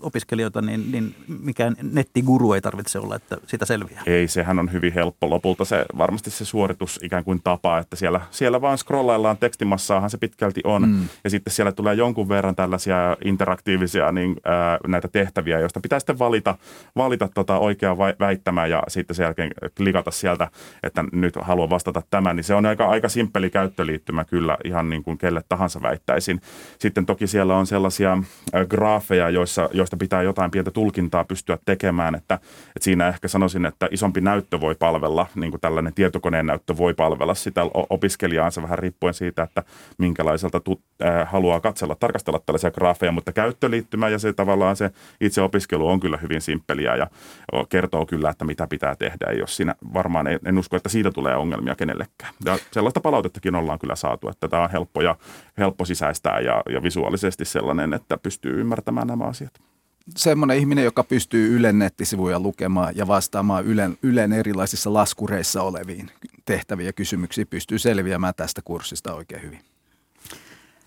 opiskelijoita, niin, niin mikään nettiguru ei tarvitse olla, että sitä selviää. Ei, sehän on hyvin helppo lopulta se, varmasti se suoritus ikään kuin tapa, että siellä, siellä vaan scrollaillaan tekstimassaahan se pitkälti on. Mm. Ja sitten siellä tulee jonkun verran tällaisia interaktiivisia niin, ää, näitä tehtäviä, joista pitää sitten valita, valita tota oikea väittämä ja sitten sen jälkeen klikata sieltä, että nyt haluan vastata tämän. Niin se on aika, aika simppeli käyttöliittymä kyllä ihan niin kuin kelle tahansa väittäisin. Sitten toki siellä on sellaisia graafeja, joissa, joista pitää jotain pientä tulkintaa pystyä tekemään, että, että siinä ehkä sanoisin, että isompi näyttö voi palvella, niin kuin tällainen tietokoneen näyttö voi palvella sitä opiskelijaansa vähän riippuen siitä, että minkälaiselta tu, äh, haluaa katsella, tarkastella tällaisia graafeja, mutta käyttöliittymä ja se tavallaan se itse opiskelu on kyllä hyvin simppeliä ja kertoo kyllä, että mitä pitää tehdä, jos siinä varmaan en, usko, että siitä tulee ongelmia kenellekään. Ja sellaista palautettakin ollaan kyllä saatu, että tämä on helppo ja helppo sisäistää ja, ja visuaalisesti sellainen, että pystyy ymmärtämään nämä asiat semmoinen ihminen, joka pystyy Ylen nettisivuja lukemaan ja vastaamaan Ylen, Ylen erilaisissa laskureissa oleviin tehtäviä kysymyksiä, pystyy selviämään tästä kurssista oikein hyvin.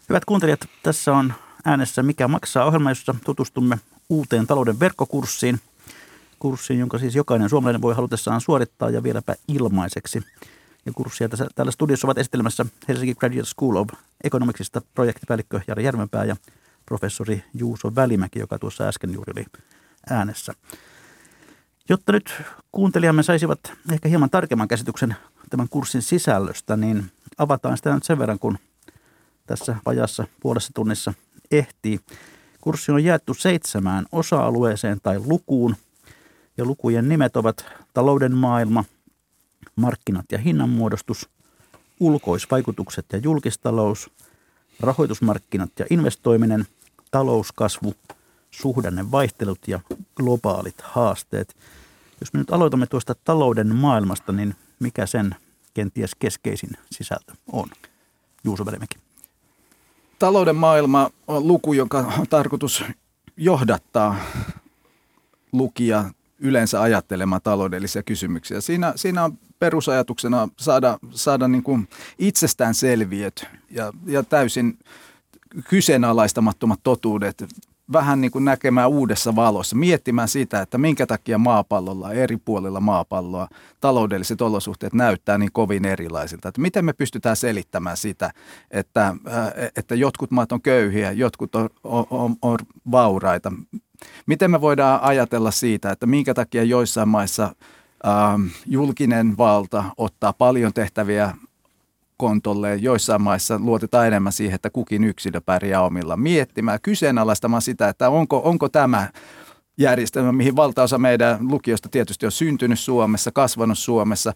Hyvät kuuntelijat, tässä on äänessä Mikä maksaa ohjelma, jossa tutustumme uuteen talouden verkkokurssiin. Kurssiin, jonka siis jokainen suomalainen voi halutessaan suorittaa ja vieläpä ilmaiseksi ja kurssia. Tässä, täällä studiossa ovat esittelemässä Helsinki Graduate School of Economicsista projektipäällikkö Jari Järvenpää ja professori Juuso Välimäki, joka tuossa äsken juuri oli äänessä. Jotta nyt kuuntelijamme saisivat ehkä hieman tarkemman käsityksen tämän kurssin sisällöstä, niin avataan sitä nyt sen verran, kun tässä vajassa puolessa tunnissa ehtii. Kurssi on jaettu seitsemään osa-alueeseen tai lukuun, Ja lukujen nimet ovat talouden maailma, markkinat ja hinnanmuodostus, ulkoisvaikutukset ja julkistalous, rahoitusmarkkinat ja investoiminen, talouskasvu, suhdannevaihtelut ja globaalit haasteet. Jos me nyt aloitamme tuosta talouden maailmasta, niin mikä sen kenties keskeisin sisältö on? Juuso Välimäki. Talouden maailma on luku, jonka on tarkoitus johdattaa lukija yleensä ajattelemaan taloudellisia kysymyksiä. Siinä, siinä on perusajatuksena saada, saada niin kuin itsestäänselviöt ja, ja täysin kyseenalaistamattomat totuudet vähän niin kuin näkemään uudessa valossa, miettimään sitä, että minkä takia maapallolla, eri puolilla maapalloa, taloudelliset olosuhteet näyttää niin kovin erilaisilta. Että miten me pystytään selittämään sitä, että, äh, että jotkut maat on köyhiä, jotkut on, on, on, vauraita. Miten me voidaan ajatella siitä, että minkä takia joissain maissa äh, julkinen valta ottaa paljon tehtäviä kontolle. Joissain maissa luotetaan enemmän siihen, että kukin yksilö pärjää omilla miettimään, kyseenalaistamaan sitä, että onko, onko tämä järjestelmä, mihin valtaosa meidän lukiosta tietysti on syntynyt Suomessa, kasvanut Suomessa,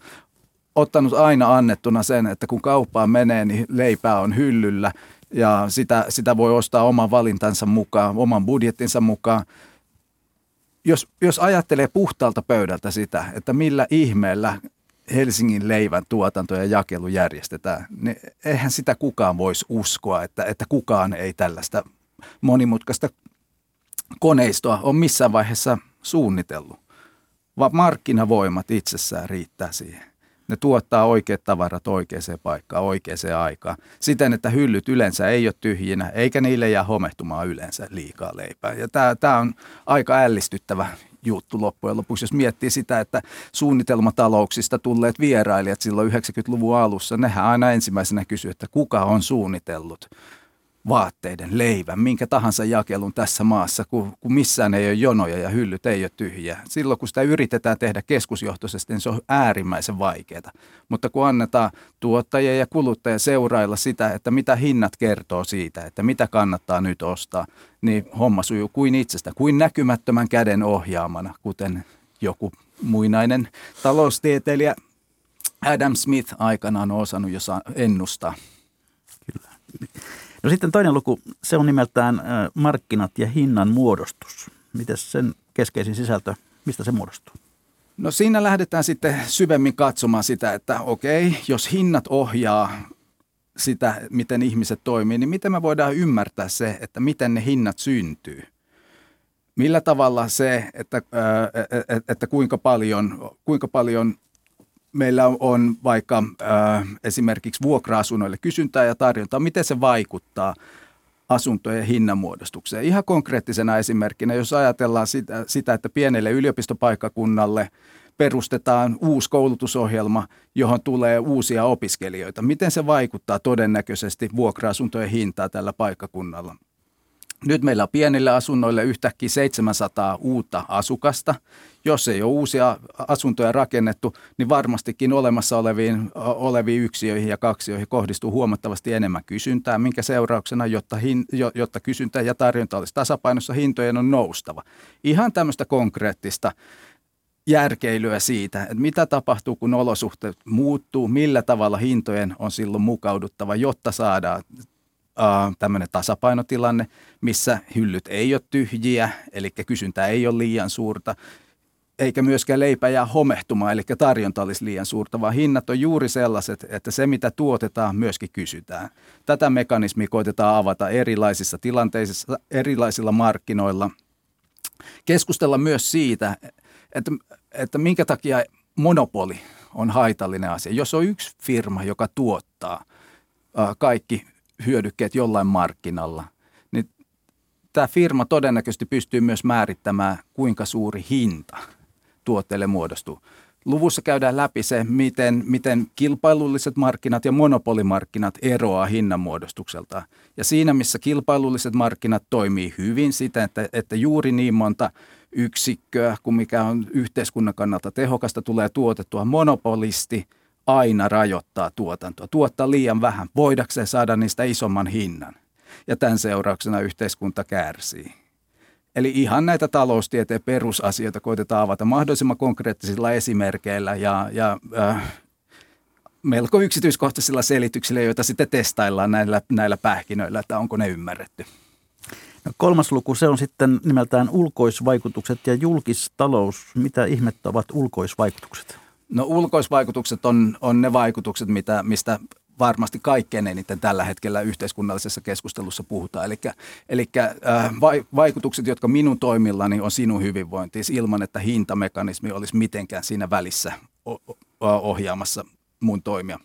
ottanut aina annettuna sen, että kun kauppaan menee, niin leipää on hyllyllä ja sitä, sitä voi ostaa oman valintansa mukaan, oman budjettinsa mukaan. Jos, jos ajattelee puhtaalta pöydältä sitä, että millä ihmeellä Helsingin leivän tuotanto ja jakelu järjestetään, niin eihän sitä kukaan voisi uskoa, että, että kukaan ei tällaista monimutkaista koneistoa ole missään vaiheessa suunnitellut, vaan markkinavoimat itsessään riittää siihen. Ne tuottaa oikeat tavarat oikeaan paikkaan, oikeaan aikaan. Siten, että hyllyt yleensä ei ole tyhjinä, eikä niille jää homehtumaan yleensä liikaa leipää. Ja tämä on aika ällistyttävä juttu loppujen lopuksi. Jos miettii sitä, että suunnitelmatalouksista tulleet vierailijat silloin 90-luvun alussa, nehän aina ensimmäisenä kysyy, että kuka on suunnitellut vaatteiden, leivän, minkä tahansa jakelun tässä maassa, kun, kun missään ei ole jonoja ja hyllyt ei ole tyhjiä. Silloin kun sitä yritetään tehdä keskusjohtoisesti, niin se on äärimmäisen vaikeaa. Mutta kun annetaan tuottajia ja kuluttajia seurailla sitä, että mitä hinnat kertoo siitä, että mitä kannattaa nyt ostaa, niin homma sujuu kuin itsestä, kuin näkymättömän käden ohjaamana, kuten joku muinainen taloustieteilijä Adam Smith aikanaan on osannut jo ennustaa. Kyllä. No sitten toinen luku, se on nimeltään markkinat ja hinnan muodostus. Miten sen keskeisin sisältö, mistä se muodostuu? No siinä lähdetään sitten syvemmin katsomaan sitä, että okei, jos hinnat ohjaa sitä, miten ihmiset toimii, niin miten me voidaan ymmärtää se, että miten ne hinnat syntyy? Millä tavalla se, että, että, että kuinka, paljon, kuinka paljon meillä on vaikka äh, esimerkiksi vuokra-asunnoille kysyntää ja tarjontaa, miten se vaikuttaa asuntojen hinnanmuodostukseen. Ihan konkreettisena esimerkkinä, jos ajatellaan sitä, sitä että pienelle yliopistopaikkakunnalle perustetaan uusi koulutusohjelma, johon tulee uusia opiskelijoita. Miten se vaikuttaa todennäköisesti vuokra-asuntojen hintaa tällä paikkakunnalla? Nyt meillä on pienille asunnoille yhtäkkiä 700 uutta asukasta. Jos ei ole uusia asuntoja rakennettu, niin varmastikin olemassa oleviin, oleviin yksiöihin ja kaksioihin kohdistuu huomattavasti enemmän kysyntää, minkä seurauksena, jotta, hin, jotta kysyntä ja tarjonta olisi tasapainossa, hintojen on noustava. Ihan tämmöistä konkreettista järkeilyä siitä, että mitä tapahtuu, kun olosuhteet muuttuu, millä tavalla hintojen on silloin mukauduttava, jotta saadaan äh, tämmöinen tasapainotilanne, missä hyllyt ei ole tyhjiä, eli kysyntä ei ole liian suurta, eikä myöskään leipä jää homehtumaan, eli tarjonta olisi liian suurta, vaan hinnat on juuri sellaiset, että se mitä tuotetaan myöskin kysytään. Tätä mekanismia koitetaan avata erilaisissa tilanteissa, erilaisilla markkinoilla. Keskustella myös siitä, että, että minkä takia monopoli on haitallinen asia. Jos on yksi firma, joka tuottaa kaikki hyödykkeet jollain markkinalla, niin tämä firma todennäköisesti pystyy myös määrittämään, kuinka suuri hinta tuotteelle muodostuu. Luvussa käydään läpi se, miten, miten kilpailulliset markkinat ja monopolimarkkinat eroaa hinnanmuodostukselta. Ja siinä, missä kilpailulliset markkinat toimii hyvin siten, että, että juuri niin monta yksikköä kuin mikä on yhteiskunnan kannalta tehokasta tulee tuotettua, monopolisti – aina rajoittaa tuotantoa, tuottaa liian vähän, voidakseen saada niistä isomman hinnan. Ja tämän seurauksena yhteiskunta kärsii. Eli ihan näitä taloustieteen perusasioita koitetaan avata mahdollisimman konkreettisilla esimerkkeillä ja, ja äh, melko yksityiskohtaisilla selityksillä, joita sitten testaillaan näillä, näillä pähkinöillä, että onko ne ymmärretty. No kolmas luku, se on sitten nimeltään ulkoisvaikutukset ja julkistalous. Mitä ihmettä ovat ulkoisvaikutukset? No ulkoisvaikutukset on, on ne vaikutukset, mitä, mistä varmasti kaikkein eniten tällä hetkellä yhteiskunnallisessa keskustelussa puhutaan. Eli, eli äh, vaikutukset, jotka minun toimillani on sinun hyvinvointi, ilman että hintamekanismi olisi mitenkään siinä välissä ohjaamassa mun toimia.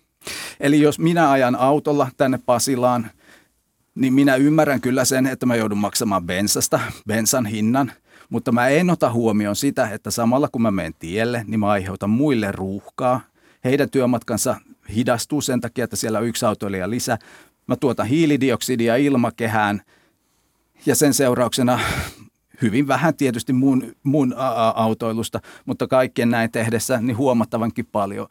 Eli jos minä ajan autolla tänne Pasilaan, niin minä ymmärrän kyllä sen, että mä joudun maksamaan bensasta, bensan hinnan, mutta mä en ota huomioon sitä, että samalla kun mä menen tielle, niin mä aiheutan muille ruuhkaa. Heidän työmatkansa hidastuu sen takia, että siellä on yksi autoilija lisää. Mä tuotan hiilidioksidia ilmakehään ja sen seurauksena hyvin vähän tietysti mun, mun autoilusta, mutta kaikkien näin tehdessä niin huomattavankin paljon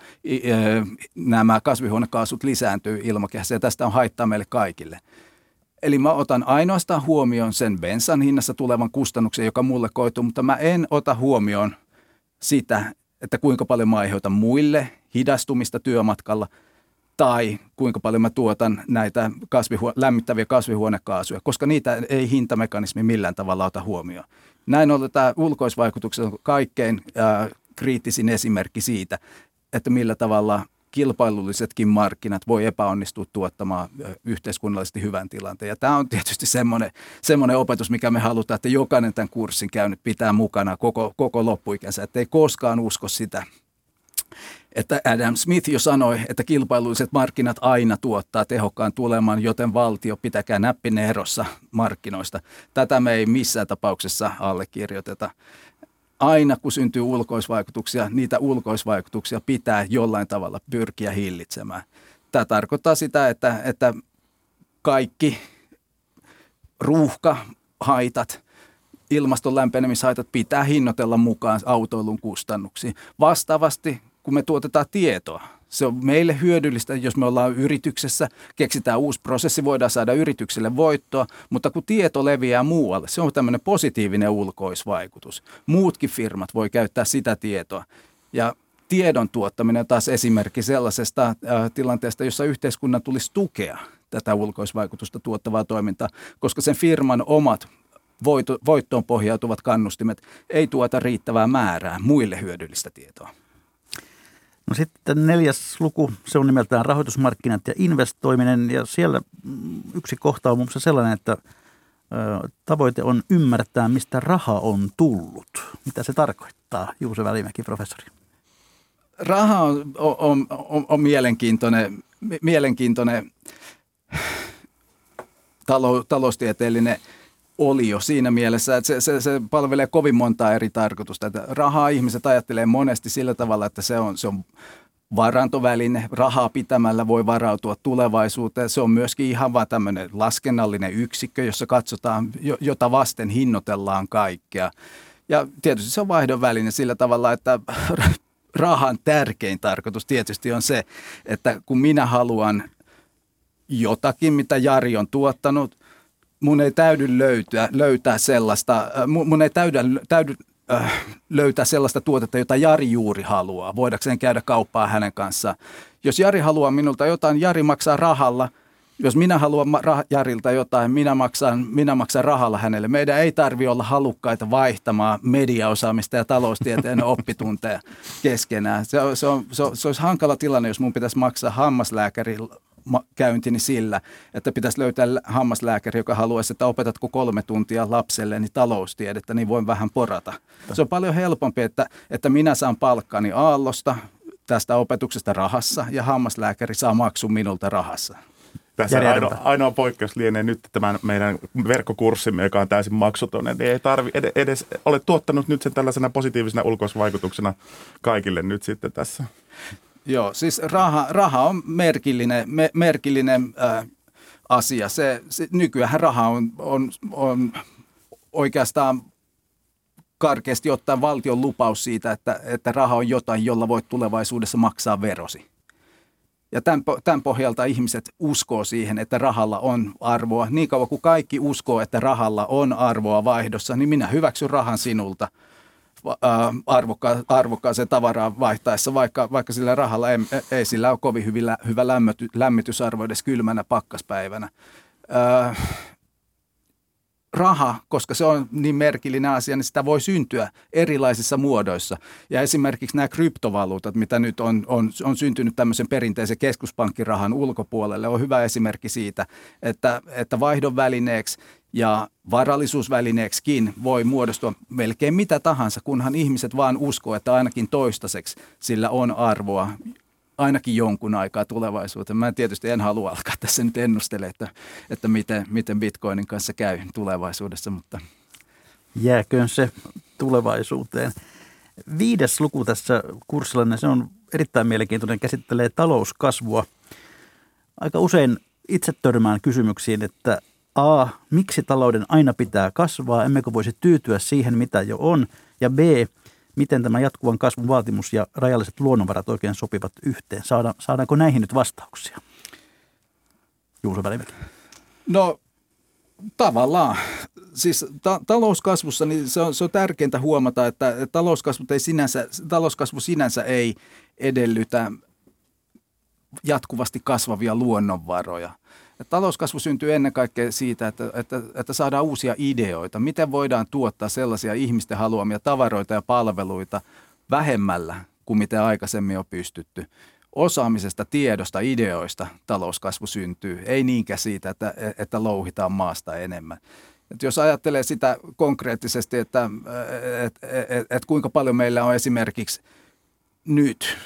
nämä kasvihuonekaasut lisääntyy ilmakehässä ja tästä on haittaa meille kaikille. Eli mä otan ainoastaan huomioon sen bensan hinnassa tulevan kustannuksen, joka mulle koituu, mutta mä en ota huomioon sitä, että kuinka paljon mä aiheutan muille hidastumista työmatkalla tai kuinka paljon mä tuotan näitä kasvihuo- lämmittäviä kasvihuonekaasuja, koska niitä ei hintamekanismi millään tavalla ota huomioon. Näin ollen tämä ulkoisvaikutukset on kaikkein äh, kriittisin esimerkki siitä, että millä tavalla kilpailullisetkin markkinat voi epäonnistua tuottamaan yhteiskunnallisesti hyvän tilanteen. Ja tämä on tietysti semmoinen, semmoinen opetus, mikä me halutaan, että jokainen tämän kurssin käynyt pitää mukana koko, koko loppuikänsä, että ei koskaan usko sitä, että Adam Smith jo sanoi, että kilpailulliset markkinat aina tuottaa tehokkaan tuleman, joten valtio pitäkää näppinen erossa markkinoista. Tätä me ei missään tapauksessa allekirjoiteta. Aina kun syntyy ulkoisvaikutuksia, niitä ulkoisvaikutuksia pitää jollain tavalla pyrkiä hillitsemään. Tämä tarkoittaa sitä, että, että kaikki ruuhkahaitat, ilmaston lämpenemishaitat pitää hinnoitella mukaan autoilun kustannuksiin. Vastaavasti kun me tuotetaan tietoa. Se on meille hyödyllistä, jos me ollaan yrityksessä, keksitään uusi prosessi, voidaan saada yritykselle voittoa, mutta kun tieto leviää muualle, se on tämmöinen positiivinen ulkoisvaikutus. Muutkin firmat voi käyttää sitä tietoa. Ja tiedon tuottaminen on taas esimerkki sellaisesta äh, tilanteesta, jossa yhteiskunnan tulisi tukea tätä ulkoisvaikutusta tuottavaa toimintaa, koska sen firman omat voittoon pohjautuvat kannustimet ei tuota riittävää määrää muille hyödyllistä tietoa. No sitten neljäs luku, se on nimeltään rahoitusmarkkinat ja investoiminen ja siellä mm, yksi kohta on muun muassa sellainen, että tavoite on ymmärtää, mistä raha on tullut. Mitä se tarkoittaa, Juuse Välimäki, professori? Raha on, on, on, on mielenkiintoinen, mielenkiintoinen talo, taloustieteellinen oli jo siinä mielessä, että se, se, se palvelee kovin montaa eri tarkoitusta. Että rahaa ihmiset ajattelee monesti sillä tavalla, että se on, se on varantoväline. Rahaa pitämällä voi varautua tulevaisuuteen. Se on myöskin ihan vaan tämmöinen laskennallinen yksikkö, jossa katsotaan, jota vasten hinnoitellaan kaikkea. Ja tietysti se on vaihdon väline sillä tavalla, että rahan tärkein tarkoitus tietysti on se, että kun minä haluan jotakin, mitä Jari on tuottanut – mun ei täydy löytää, löytää sellaista, äh, mun, mun ei täydy, täydy äh, löytää sellaista tuotetta, jota Jari juuri haluaa, voidakseen käydä kauppaa hänen kanssaan. Jos Jari haluaa minulta jotain, Jari maksaa rahalla. Jos minä haluan rah- Jarilta jotain, minä maksan, minä maksan rahalla hänelle. Meidän ei tarvi olla halukkaita vaihtamaan mediaosaamista ja taloustieteen oppitunteja keskenään. Se, on, se, on, se, on, se olisi hankala tilanne, jos mun pitäisi maksaa hammaslääkärillä käyntini sillä, että pitäisi löytää hammaslääkäri, joka haluaisi, että opetatko kolme tuntia lapselleni taloustiedettä, niin voin vähän porata. Se on paljon helpompi, että, että minä saan palkkani Aallosta tästä opetuksesta rahassa ja hammaslääkäri saa maksun minulta rahassa. Tässä ainoa, ainoa poikkeus lienee nyt tämän meidän verkkokurssimme, joka on täysin maksuton. Eli ei tarvi edes, edes ole tuottanut nyt sen tällaisena positiivisena ulkoisvaikutuksena kaikille nyt sitten tässä. Joo, siis raha, raha on merkillinen, me, merkillinen äh, asia. Se, se, nykyään raha on, on, on oikeastaan karkeasti ottaen valtion lupaus siitä, että, että raha on jotain, jolla voit tulevaisuudessa maksaa verosi. Ja tämän, tämän pohjalta ihmiset uskoo siihen, että rahalla on arvoa. Niin kauan kuin kaikki uskoo, että rahalla on arvoa vaihdossa, niin minä hyväksyn rahan sinulta arvokka, arvokkaaseen tavaraan vaihtaessa, vaikka, vaikka sillä rahalla ei, ei sillä ole kovin hyvin, hyvä lämmöty, lämmitysarvo edes kylmänä pakkaspäivänä raha, koska se on niin merkillinen asia, niin sitä voi syntyä erilaisissa muodoissa. Ja esimerkiksi nämä kryptovaluutat, mitä nyt on, on, on syntynyt tämmöisen perinteisen keskuspankkirahan ulkopuolelle, on hyvä esimerkki siitä, että, että vaihdon välineeksi ja varallisuusvälineeksikin voi muodostua melkein mitä tahansa, kunhan ihmiset vaan uskoo, että ainakin toistaiseksi sillä on arvoa ainakin jonkun aikaa tulevaisuuteen. Mä tietysti en halua alkaa tässä nyt ennustele, että, että miten, miten bitcoinin kanssa käy tulevaisuudessa, mutta... Jääköön se tulevaisuuteen. Viides luku tässä kurssilla, niin se on erittäin mielenkiintoinen, käsittelee talouskasvua. Aika usein itse törmään kysymyksiin, että A, miksi talouden aina pitää kasvaa, emmekö voisi tyytyä siihen, mitä jo on, ja B, miten tämä jatkuvan kasvun vaatimus ja rajalliset luonnonvarat oikein sopivat yhteen? Saada, saadaanko näihin nyt vastauksia? Juuso Välimäki. No tavallaan. Siis ta- talouskasvussa niin se, on, se on tärkeintä huomata, että talouskasvu, ei sinänsä, talouskasvu sinänsä ei edellytä jatkuvasti kasvavia luonnonvaroja – talouskasvu syntyy ennen kaikkea siitä, että, että, että saadaan uusia ideoita. Miten voidaan tuottaa sellaisia ihmisten haluamia tavaroita ja palveluita vähemmällä kuin mitä aikaisemmin on pystytty. Osaamisesta, tiedosta, ideoista talouskasvu syntyy, ei niinkään siitä, että, että louhitaan maasta enemmän. Et jos ajattelee sitä konkreettisesti, että et, et, et, et kuinka paljon meillä on esimerkiksi nyt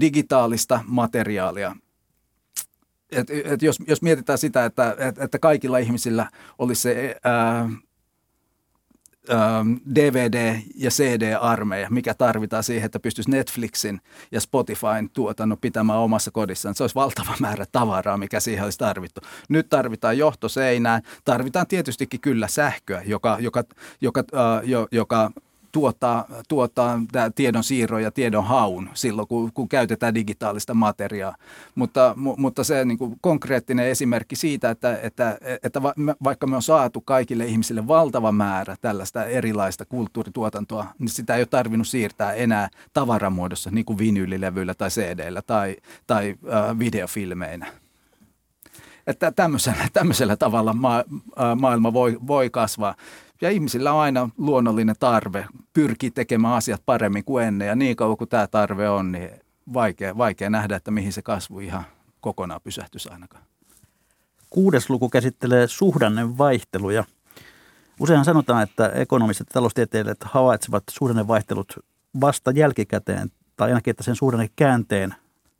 digitaalista materiaalia et, et jos, jos mietitään sitä, että, et, että kaikilla ihmisillä olisi se ää, ää, DVD- ja CD-armeija, mikä tarvitaan siihen, että pystyisi Netflixin ja Spotifyn tuotannon pitämään omassa kodissaan. Se olisi valtava määrä tavaraa, mikä siihen olisi tarvittu. Nyt tarvitaan johtoseinään. Tarvitaan tietystikin kyllä sähköä, joka, joka, joka, ää, jo, joka tuottaa, tuottaa tiedon siirro ja tiedon haun silloin, kun, kun käytetään digitaalista materiaa. Mutta, mutta se niin kuin konkreettinen esimerkki siitä, että, että, että vaikka me on saatu kaikille ihmisille valtava määrä tällaista erilaista kulttuurituotantoa, niin sitä ei ole tarvinnut siirtää enää tavaramuodossa, niin kuin vinyylilevyillä tai CD-llä tai, tai äh, videofilmeinä että tämmöisellä, tämmöisellä tavalla ma, maailma voi, voi kasvaa. Ja ihmisillä on aina luonnollinen tarve pyrkiä tekemään asiat paremmin kuin ennen. Ja niin kauan kuin tämä tarve on, niin vaikea, vaikea nähdä, että mihin se kasvu ihan kokonaan pysähtyisi ainakaan. Kuudes luku käsittelee suhdannevaihteluja. Usein sanotaan, että ekonomistit ja taloustieteilijät havaitsevat suhdannevaihtelut vasta jälkikäteen, tai ainakin, että sen suhdannekäänteen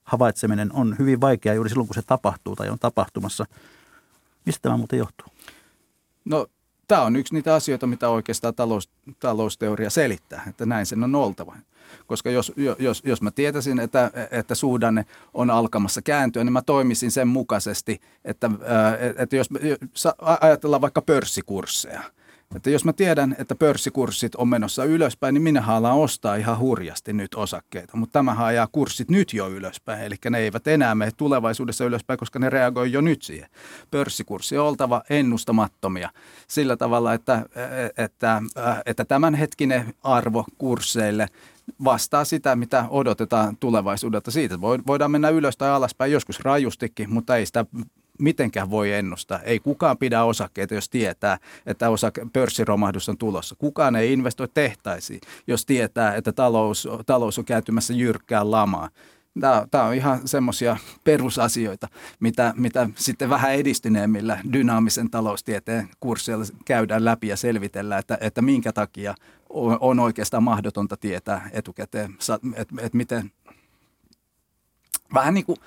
havaitseminen on hyvin vaikeaa juuri silloin, kun se tapahtuu tai on tapahtumassa. Mistä tämä muuten johtuu? No tämä on yksi niitä asioita, mitä oikeastaan talous, talousteoria selittää, että näin sen on oltava. Koska jos, jos, jos mä tietäisin, että, että suhdanne on alkamassa kääntyä, niin mä toimisin sen mukaisesti, että, että jos ajatellaan vaikka pörssikursseja – että jos mä tiedän, että pörssikurssit on menossa ylöspäin, niin minä haluan ostaa ihan hurjasti nyt osakkeita. Mutta tämä ajaa kurssit nyt jo ylöspäin, eli ne eivät enää mene tulevaisuudessa ylöspäin, koska ne reagoi jo nyt siihen. Pörssikurssi on oltava ennustamattomia sillä tavalla, että, että, että tämänhetkinen arvo kursseille vastaa sitä, mitä odotetaan tulevaisuudelta. Siitä voidaan mennä ylös tai alaspäin, joskus rajustikin, mutta ei sitä mitenkään voi ennustaa. Ei kukaan pidä osakkeita, jos tietää, että osake, pörssiromahdus on tulossa. Kukaan ei investoi tehtaisiin, jos tietää, että talous, talous on käytymässä jyrkkään lamaa. Tämä, tämä on ihan semmoisia perusasioita, mitä, mitä sitten vähän edistyneemmillä dynaamisen taloustieteen kursseilla käydään läpi ja selvitellään, että, että minkä takia on, on oikeastaan mahdotonta tietää etukäteen, että, että miten vähän niin kuin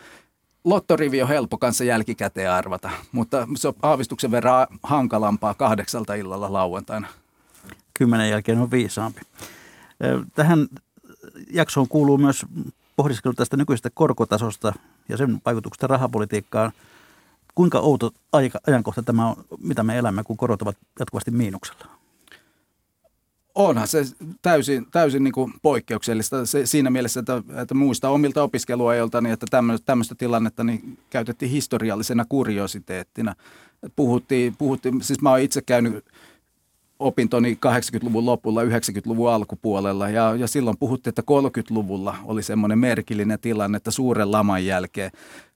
lottorivi on helppo kanssa jälkikäteen arvata, mutta se on aavistuksen verran hankalampaa kahdeksalta illalla lauantaina. Kymmenen jälkeen on viisaampi. Tähän jaksoon kuuluu myös pohdiskelu tästä nykyisestä korkotasosta ja sen vaikutuksesta rahapolitiikkaan. Kuinka outo aika, ajankohta tämä on, mitä me elämme, kun korot ovat jatkuvasti miinuksella? Onhan se täysin, täysin niin kuin poikkeuksellista se, siinä mielessä, että, että muista omilta opiskeluajolta, niin että tämmöistä, tämmöistä tilannetta niin käytettiin historiallisena kuriositeettina. Puhuttiin, puhuttiin, siis mä oon itse käynyt opintoni 80-luvun lopulla, 90-luvun alkupuolella ja, ja silloin puhuttiin, että 30-luvulla oli semmoinen merkillinen tilanne, että suuren laman jälkeen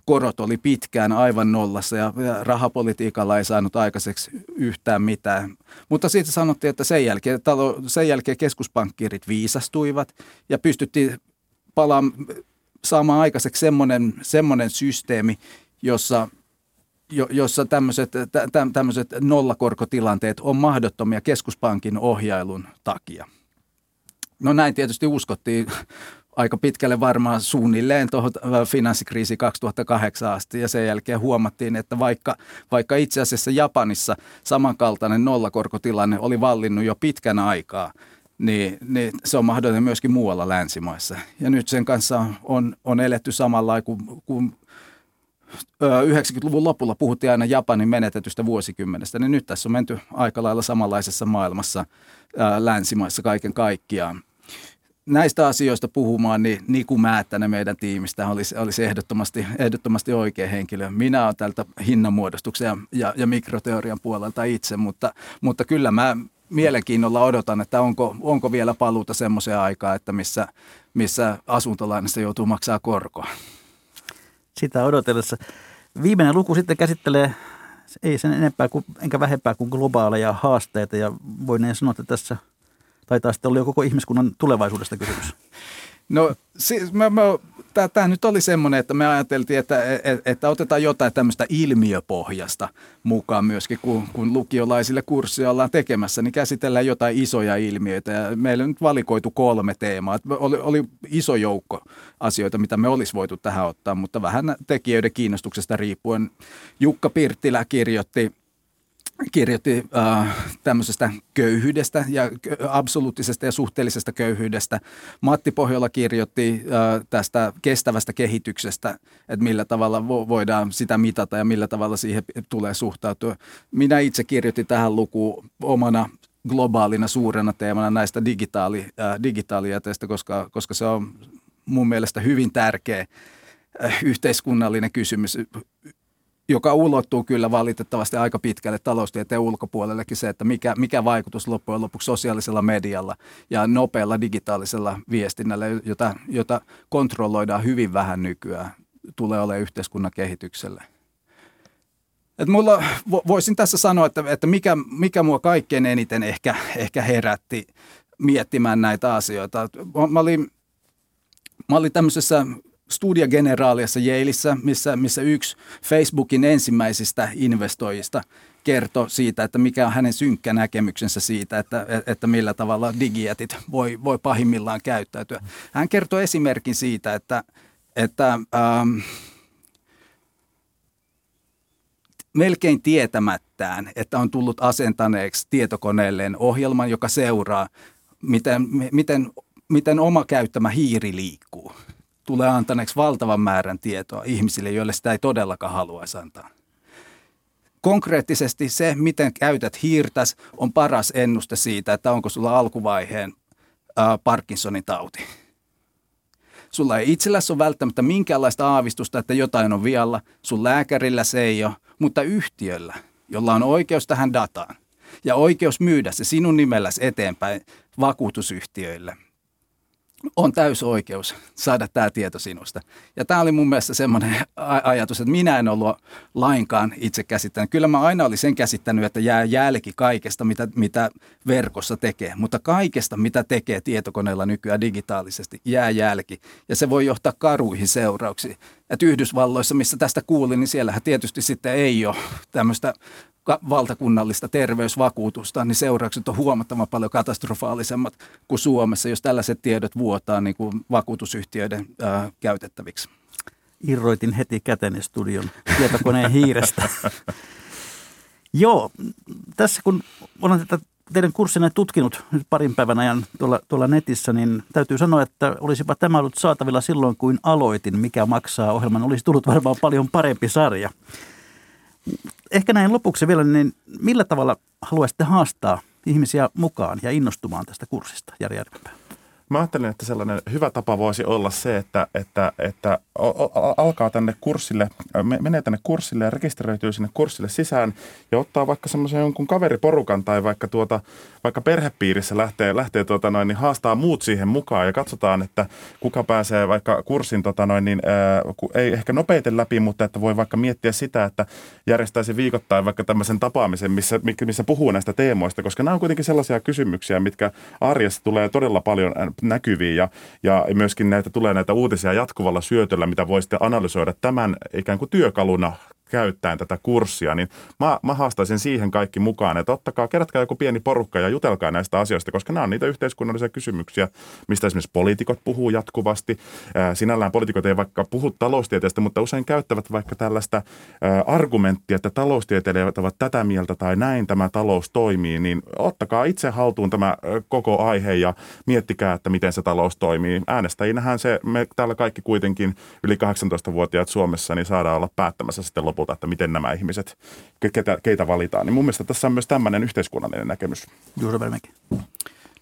korot oli pitkään aivan nollassa ja, rahapolitiikalla ei saanut aikaiseksi yhtään mitään. Mutta siitä sanottiin, että sen jälkeen, talo, sen jälkeen keskuspankkiirit viisastuivat ja pystyttiin palaan, saamaan aikaiseksi semmoinen, semmoinen systeemi, jossa jossa tämmöiset nollakorkotilanteet on mahdottomia keskuspankin ohjailun takia. No näin tietysti uskottiin aika pitkälle varmaan suunnilleen tuohon äh, finanssikriisi 2008 asti ja sen jälkeen huomattiin, että vaikka, vaikka itse asiassa Japanissa samankaltainen nollakorkotilanne oli vallinnut jo pitkän aikaa, niin, niin se on mahdollinen myöskin muualla länsimaissa. Ja nyt sen kanssa on, on eletty samalla kuin, kuin 90-luvun lopulla puhuttiin aina Japanin menetetystä vuosikymmenestä, niin nyt tässä on menty aika lailla samanlaisessa maailmassa länsimaissa kaiken kaikkiaan näistä asioista puhumaan, niin Niku Määttänen meidän tiimistä olisi, olisi ehdottomasti, ehdottomasti oikea henkilö. Minä olen tältä hinnanmuodostuksen ja, ja, ja mikroteorian puolelta itse, mutta, mutta kyllä mä mielenkiinnolla odotan, että onko, onko vielä paluuta semmoiseen aikaan, että missä, missä asuntolainassa joutuu maksaa korkoa. Sitä odotellessa. Viimeinen luku sitten käsittelee ei sen enempää kuin, enkä vähempää kuin globaaleja haasteita ja voin sanoa, että tässä – taitaa sitten olla jo koko ihmiskunnan tulevaisuudesta kysymys. No siis mä, mä, tämä nyt oli semmoinen, että me ajateltiin, että, että, otetaan jotain tämmöistä ilmiöpohjasta mukaan myöskin, kun, kun lukiolaisille kurssia ollaan tekemässä, niin käsitellään jotain isoja ilmiöitä. Ja meillä on nyt valikoitu kolme teemaa. Oli, oli iso joukko asioita, mitä me olisi voitu tähän ottaa, mutta vähän tekijöiden kiinnostuksesta riippuen. Jukka Pirttilä kirjoitti kirjoitti äh, tämmöisestä köyhyydestä ja absoluuttisesta ja suhteellisesta köyhyydestä. Matti Pohjola kirjoitti äh, tästä kestävästä kehityksestä, että millä tavalla vo- voidaan sitä mitata ja millä tavalla siihen tulee suhtautua. Minä itse kirjoitin tähän lukuun omana globaalina suurena teemana näistä digitaali, äh, digitaalijäteistä, koska, koska se on mun mielestä hyvin tärkeä äh, yhteiskunnallinen kysymys joka ulottuu kyllä valitettavasti aika pitkälle taloustieteen ulkopuolellekin se, että mikä, mikä vaikutus loppujen lopuksi sosiaalisella medialla ja nopealla digitaalisella viestinnällä, jota, jota kontrolloidaan hyvin vähän nykyään, tulee olemaan yhteiskunnan kehitykselle. Et mulla, voisin tässä sanoa, että, että mikä, mikä mua kaikkein eniten ehkä, ehkä herätti miettimään näitä asioita. Mä olin, mä olin tämmöisessä Studia Generaaliassa Yaleissa, missä, missä yksi Facebookin ensimmäisistä investoijista kertoi siitä, että mikä on hänen synkkä näkemyksensä siitä, että, että millä tavalla digijätit voi, voi pahimmillaan käyttäytyä. Hän kertoi esimerkin siitä, että, että ähm, melkein tietämättään, että on tullut asentaneeksi tietokoneelleen ohjelman, joka seuraa, miten, miten, miten oma käyttämä hiiri liikkuu – tulee antaneeksi valtavan määrän tietoa ihmisille, joille sitä ei todellakaan haluaisi antaa. Konkreettisesti se, miten käytät hiirtäs, on paras ennuste siitä, että onko sulla alkuvaiheen Parkinsonin tauti. Sulla ei itselläsi ole välttämättä minkäänlaista aavistusta, että jotain on vialla. Sun lääkärillä se ei ole, mutta yhtiöllä, jolla on oikeus tähän dataan ja oikeus myydä se sinun nimelläsi eteenpäin vakuutusyhtiöille – on täys oikeus saada tämä tieto sinusta. Ja tämä oli mun mielestä semmoinen ajatus, että minä en ollut lainkaan itse käsittänyt. Kyllä mä aina olin sen käsittänyt, että jää jälki kaikesta, mitä, mitä verkossa tekee. Mutta kaikesta, mitä tekee tietokoneella nykyään digitaalisesti, jää jälki. Ja se voi johtaa karuihin seurauksiin. Että Yhdysvalloissa, missä tästä kuulin, niin siellähän tietysti sitten ei ole tämmöistä valtakunnallista terveysvakuutusta, niin seuraukset on huomattavan paljon katastrofaalisemmat kuin Suomessa, jos tällaiset tiedot vuotaa niin kuin vakuutusyhtiöiden ää, käytettäviksi. Irroitin heti käteni studion tietokoneen hiirestä. Joo, tässä kun olen tätä teidän kurssinne tutkinut nyt parin päivän ajan tuolla, tuolla netissä, niin täytyy sanoa, että olisipa tämä ollut saatavilla silloin, kuin aloitin, mikä maksaa ohjelman. Olisi tullut varmaan paljon parempi sarja ehkä näin lopuksi vielä, niin millä tavalla haluaisitte haastaa ihmisiä mukaan ja innostumaan tästä kurssista, Jari Järvenpää? Mä ajattelen, että sellainen hyvä tapa voisi olla se, että, että, että alkaa tänne kurssille, menee tänne kurssille ja rekisteröityy sinne kurssille sisään ja ottaa vaikka semmoisen jonkun kaveriporukan tai vaikka, tuota, vaikka perhepiirissä lähtee, lähtee tuota noin, niin haastaa muut siihen mukaan ja katsotaan, että kuka pääsee vaikka kurssin tota noin, niin, ää, ei ehkä nopeiten läpi, mutta että voi vaikka miettiä sitä, että järjestäisi viikoittain vaikka tämmöisen tapaamisen, missä, missä puhuu näistä teemoista, koska nämä on kuitenkin sellaisia kysymyksiä, mitkä arjessa tulee todella paljon näkyviin. Ja, ja myöskin näitä tulee näitä uutisia jatkuvalla syötöllä, mitä voi sitten analysoida tämän ikään kuin työkaluna käyttäen tätä kurssia, niin mä, mä haastaisin siihen kaikki mukaan, että ottakaa, kerätkää joku pieni porukka ja jutelkaa näistä asioista, koska nämä on niitä yhteiskunnallisia kysymyksiä, mistä esimerkiksi poliitikot puhuu jatkuvasti. Sinällään poliitikot ei vaikka puhu taloustieteestä, mutta usein käyttävät vaikka tällaista argumenttia, että taloustieteilijät ovat tätä mieltä tai näin tämä talous toimii, niin ottakaa itse haltuun tämä koko aihe ja miettikää, että miten se talous toimii. Äänestäjinähän se, me täällä kaikki kuitenkin yli 18-vuotiaat Suomessa, niin saadaan olla päättämässä sitten lopulta, että miten nämä ihmiset, ketä, keitä valitaan. Niin mun mielestä tässä on myös tämmöinen yhteiskunnallinen näkemys. Juuri Vermäki.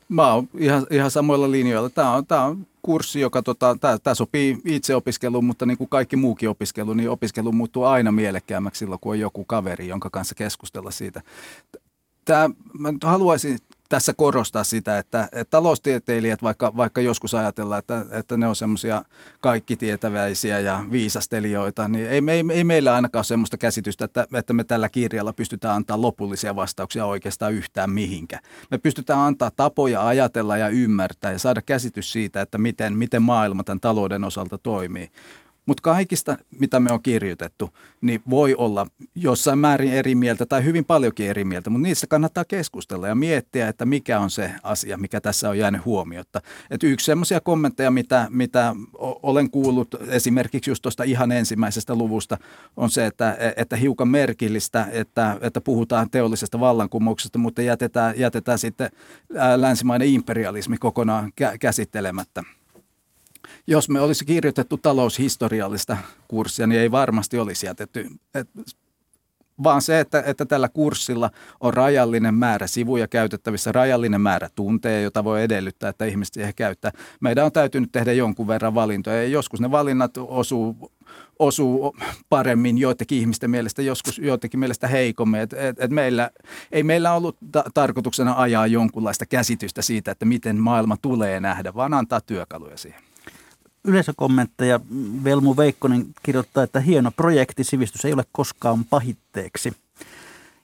Mä oon ihan, ihan samoilla linjoilla. Tämä on, on kurssi, joka tota, tämä, tämä sopii itse opiskeluun, mutta niin kuin kaikki muukin opiskelu, niin opiskelu muuttuu aina mielekkäämmäksi silloin, kun on joku kaveri, jonka kanssa keskustella siitä. Tämä, mä haluaisin tässä korostaa sitä, että, että taloustieteilijät, vaikka, vaikka joskus ajatellaan, että, että ne on semmoisia kaikkitietäväisiä ja viisastelijoita, niin ei, ei, ei meillä ainakaan ole semmoista käsitystä, että, että me tällä kirjalla pystytään antaa lopullisia vastauksia oikeastaan yhtään mihinkä. Me pystytään antaa tapoja ajatella ja ymmärtää ja saada käsitys siitä, että miten, miten maailma tämän talouden osalta toimii. Mutta kaikista, mitä me on kirjoitettu, niin voi olla jossain määrin eri mieltä tai hyvin paljonkin eri mieltä, mutta niistä kannattaa keskustella ja miettiä, että mikä on se asia, mikä tässä on jäänyt huomiota. Et yksi semmoisia kommentteja, mitä, mitä olen kuullut esimerkiksi just tuosta ihan ensimmäisestä luvusta, on se, että, että hiukan merkillistä, että, että puhutaan teollisesta vallankumouksesta, mutta jätetään, jätetään sitten länsimainen imperialismi kokonaan käsittelemättä jos me olisi kirjoitettu taloushistoriallista kurssia, niin ei varmasti olisi jätetty. Et, vaan se, että, että tällä kurssilla on rajallinen määrä sivuja käytettävissä, rajallinen määrä tunteja, jota voi edellyttää, että ihmiset siihen käyttää. Meidän on täytynyt tehdä jonkun verran valintoja ja joskus ne valinnat osuu, osuu paremmin joidenkin ihmisten mielestä, joskus joidenkin mielestä heikommin. Et, et, et meillä, ei meillä ollut ta- tarkoituksena ajaa jonkunlaista käsitystä siitä, että miten maailma tulee nähdä, vaan antaa työkaluja siihen yleisökommentteja. Velmu Veikkonen kirjoittaa, että hieno projekti, sivistys ei ole koskaan pahitteeksi.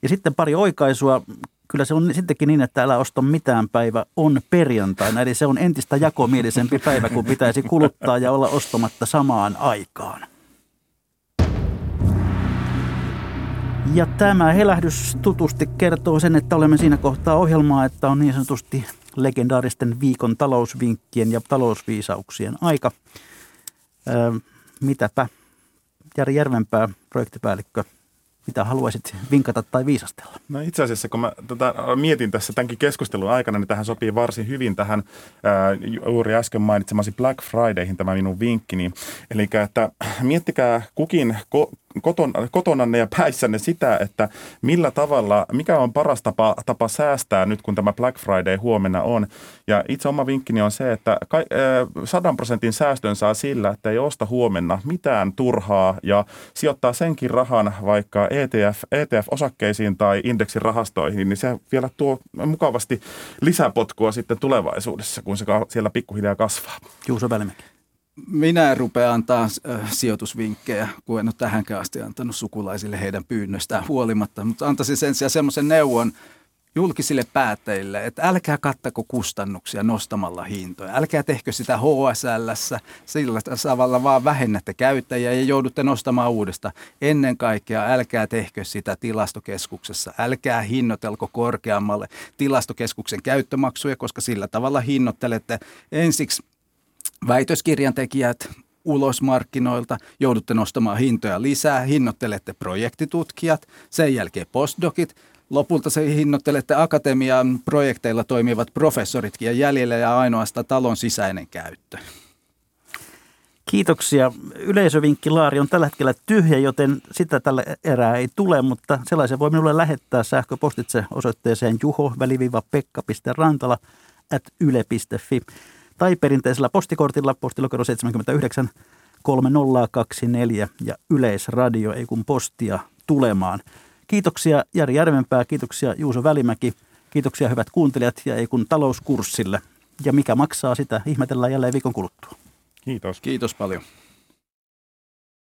Ja sitten pari oikaisua. Kyllä se on sittenkin niin, että älä osta mitään päivä on perjantaina. Eli se on entistä jakomielisempi päivä, kun pitäisi kuluttaa ja olla ostamatta samaan aikaan. Ja tämä helähdys tutusti kertoo sen, että olemme siinä kohtaa ohjelmaa, että on niin sanotusti legendaaristen viikon talousvinkkien ja talousviisauksien aika. Öö, mitäpä Jari Järvenpää, projektipäällikkö, mitä haluaisit vinkata tai viisastella? No itse asiassa, kun mä tota, mietin tässä tämänkin keskustelun aikana, niin tähän sopii varsin hyvin tähän ää, juuri äsken mainitsemasi Black Fridayhin tämä minun vinkkini. Eli että miettikää kukin ko- koton, kotonanne ja päissänne sitä, että millä tavalla, mikä on paras tapa, tapa säästää nyt, kun tämä Black Friday huomenna on. Ja itse oma vinkkini on se, että sadan prosentin säästön saa sillä, että ei osta huomenna mitään turhaa ja sijoittaa senkin rahan vaikka ETF, ETF-osakkeisiin tai indeksirahastoihin, niin se vielä tuo mukavasti lisäpotkua sitten tulevaisuudessa, kun se siellä pikkuhiljaa kasvaa. Juuso Välimäki minä en rupea antaa äh, sijoitusvinkkejä, kun en ole tähänkään asti antanut sukulaisille heidän pyynnöstään huolimatta, mutta antaisin sen sijaan semmoisen neuvon julkisille päättäjille, että älkää kattako kustannuksia nostamalla hintoja. Älkää tehkö sitä HSL, sillä tavalla vaan vähennätte käyttäjiä ja joudutte nostamaan uudesta. Ennen kaikkea älkää tehkö sitä tilastokeskuksessa. Älkää hinnoitelko korkeammalle tilastokeskuksen käyttömaksuja, koska sillä tavalla hinnoittelette ensiksi väitöskirjan tekijät ulos markkinoilta, joudutte nostamaan hintoja lisää, hinnoittelette projektitutkijat, sen jälkeen postdokit, lopulta se hinnoittelette akatemian projekteilla toimivat professoritkin ja jäljellä ja ainoastaan talon sisäinen käyttö. Kiitoksia. Yleisövinkkilaari on tällä hetkellä tyhjä, joten sitä tällä erää ei tule, mutta sellaisen voi minulle lähettää sähköpostitse osoitteeseen juho-pekka.rantala at yle.fi tai perinteisellä postikortilla postilokero 79 3024 ja Yleisradio, ei kun postia tulemaan. Kiitoksia Jari Järvenpää, kiitoksia Juuso Välimäki, kiitoksia hyvät kuuntelijat ja ei kun talouskurssille. Ja mikä maksaa sitä, ihmetellään jälleen viikon kuluttua. Kiitos. Kiitos paljon.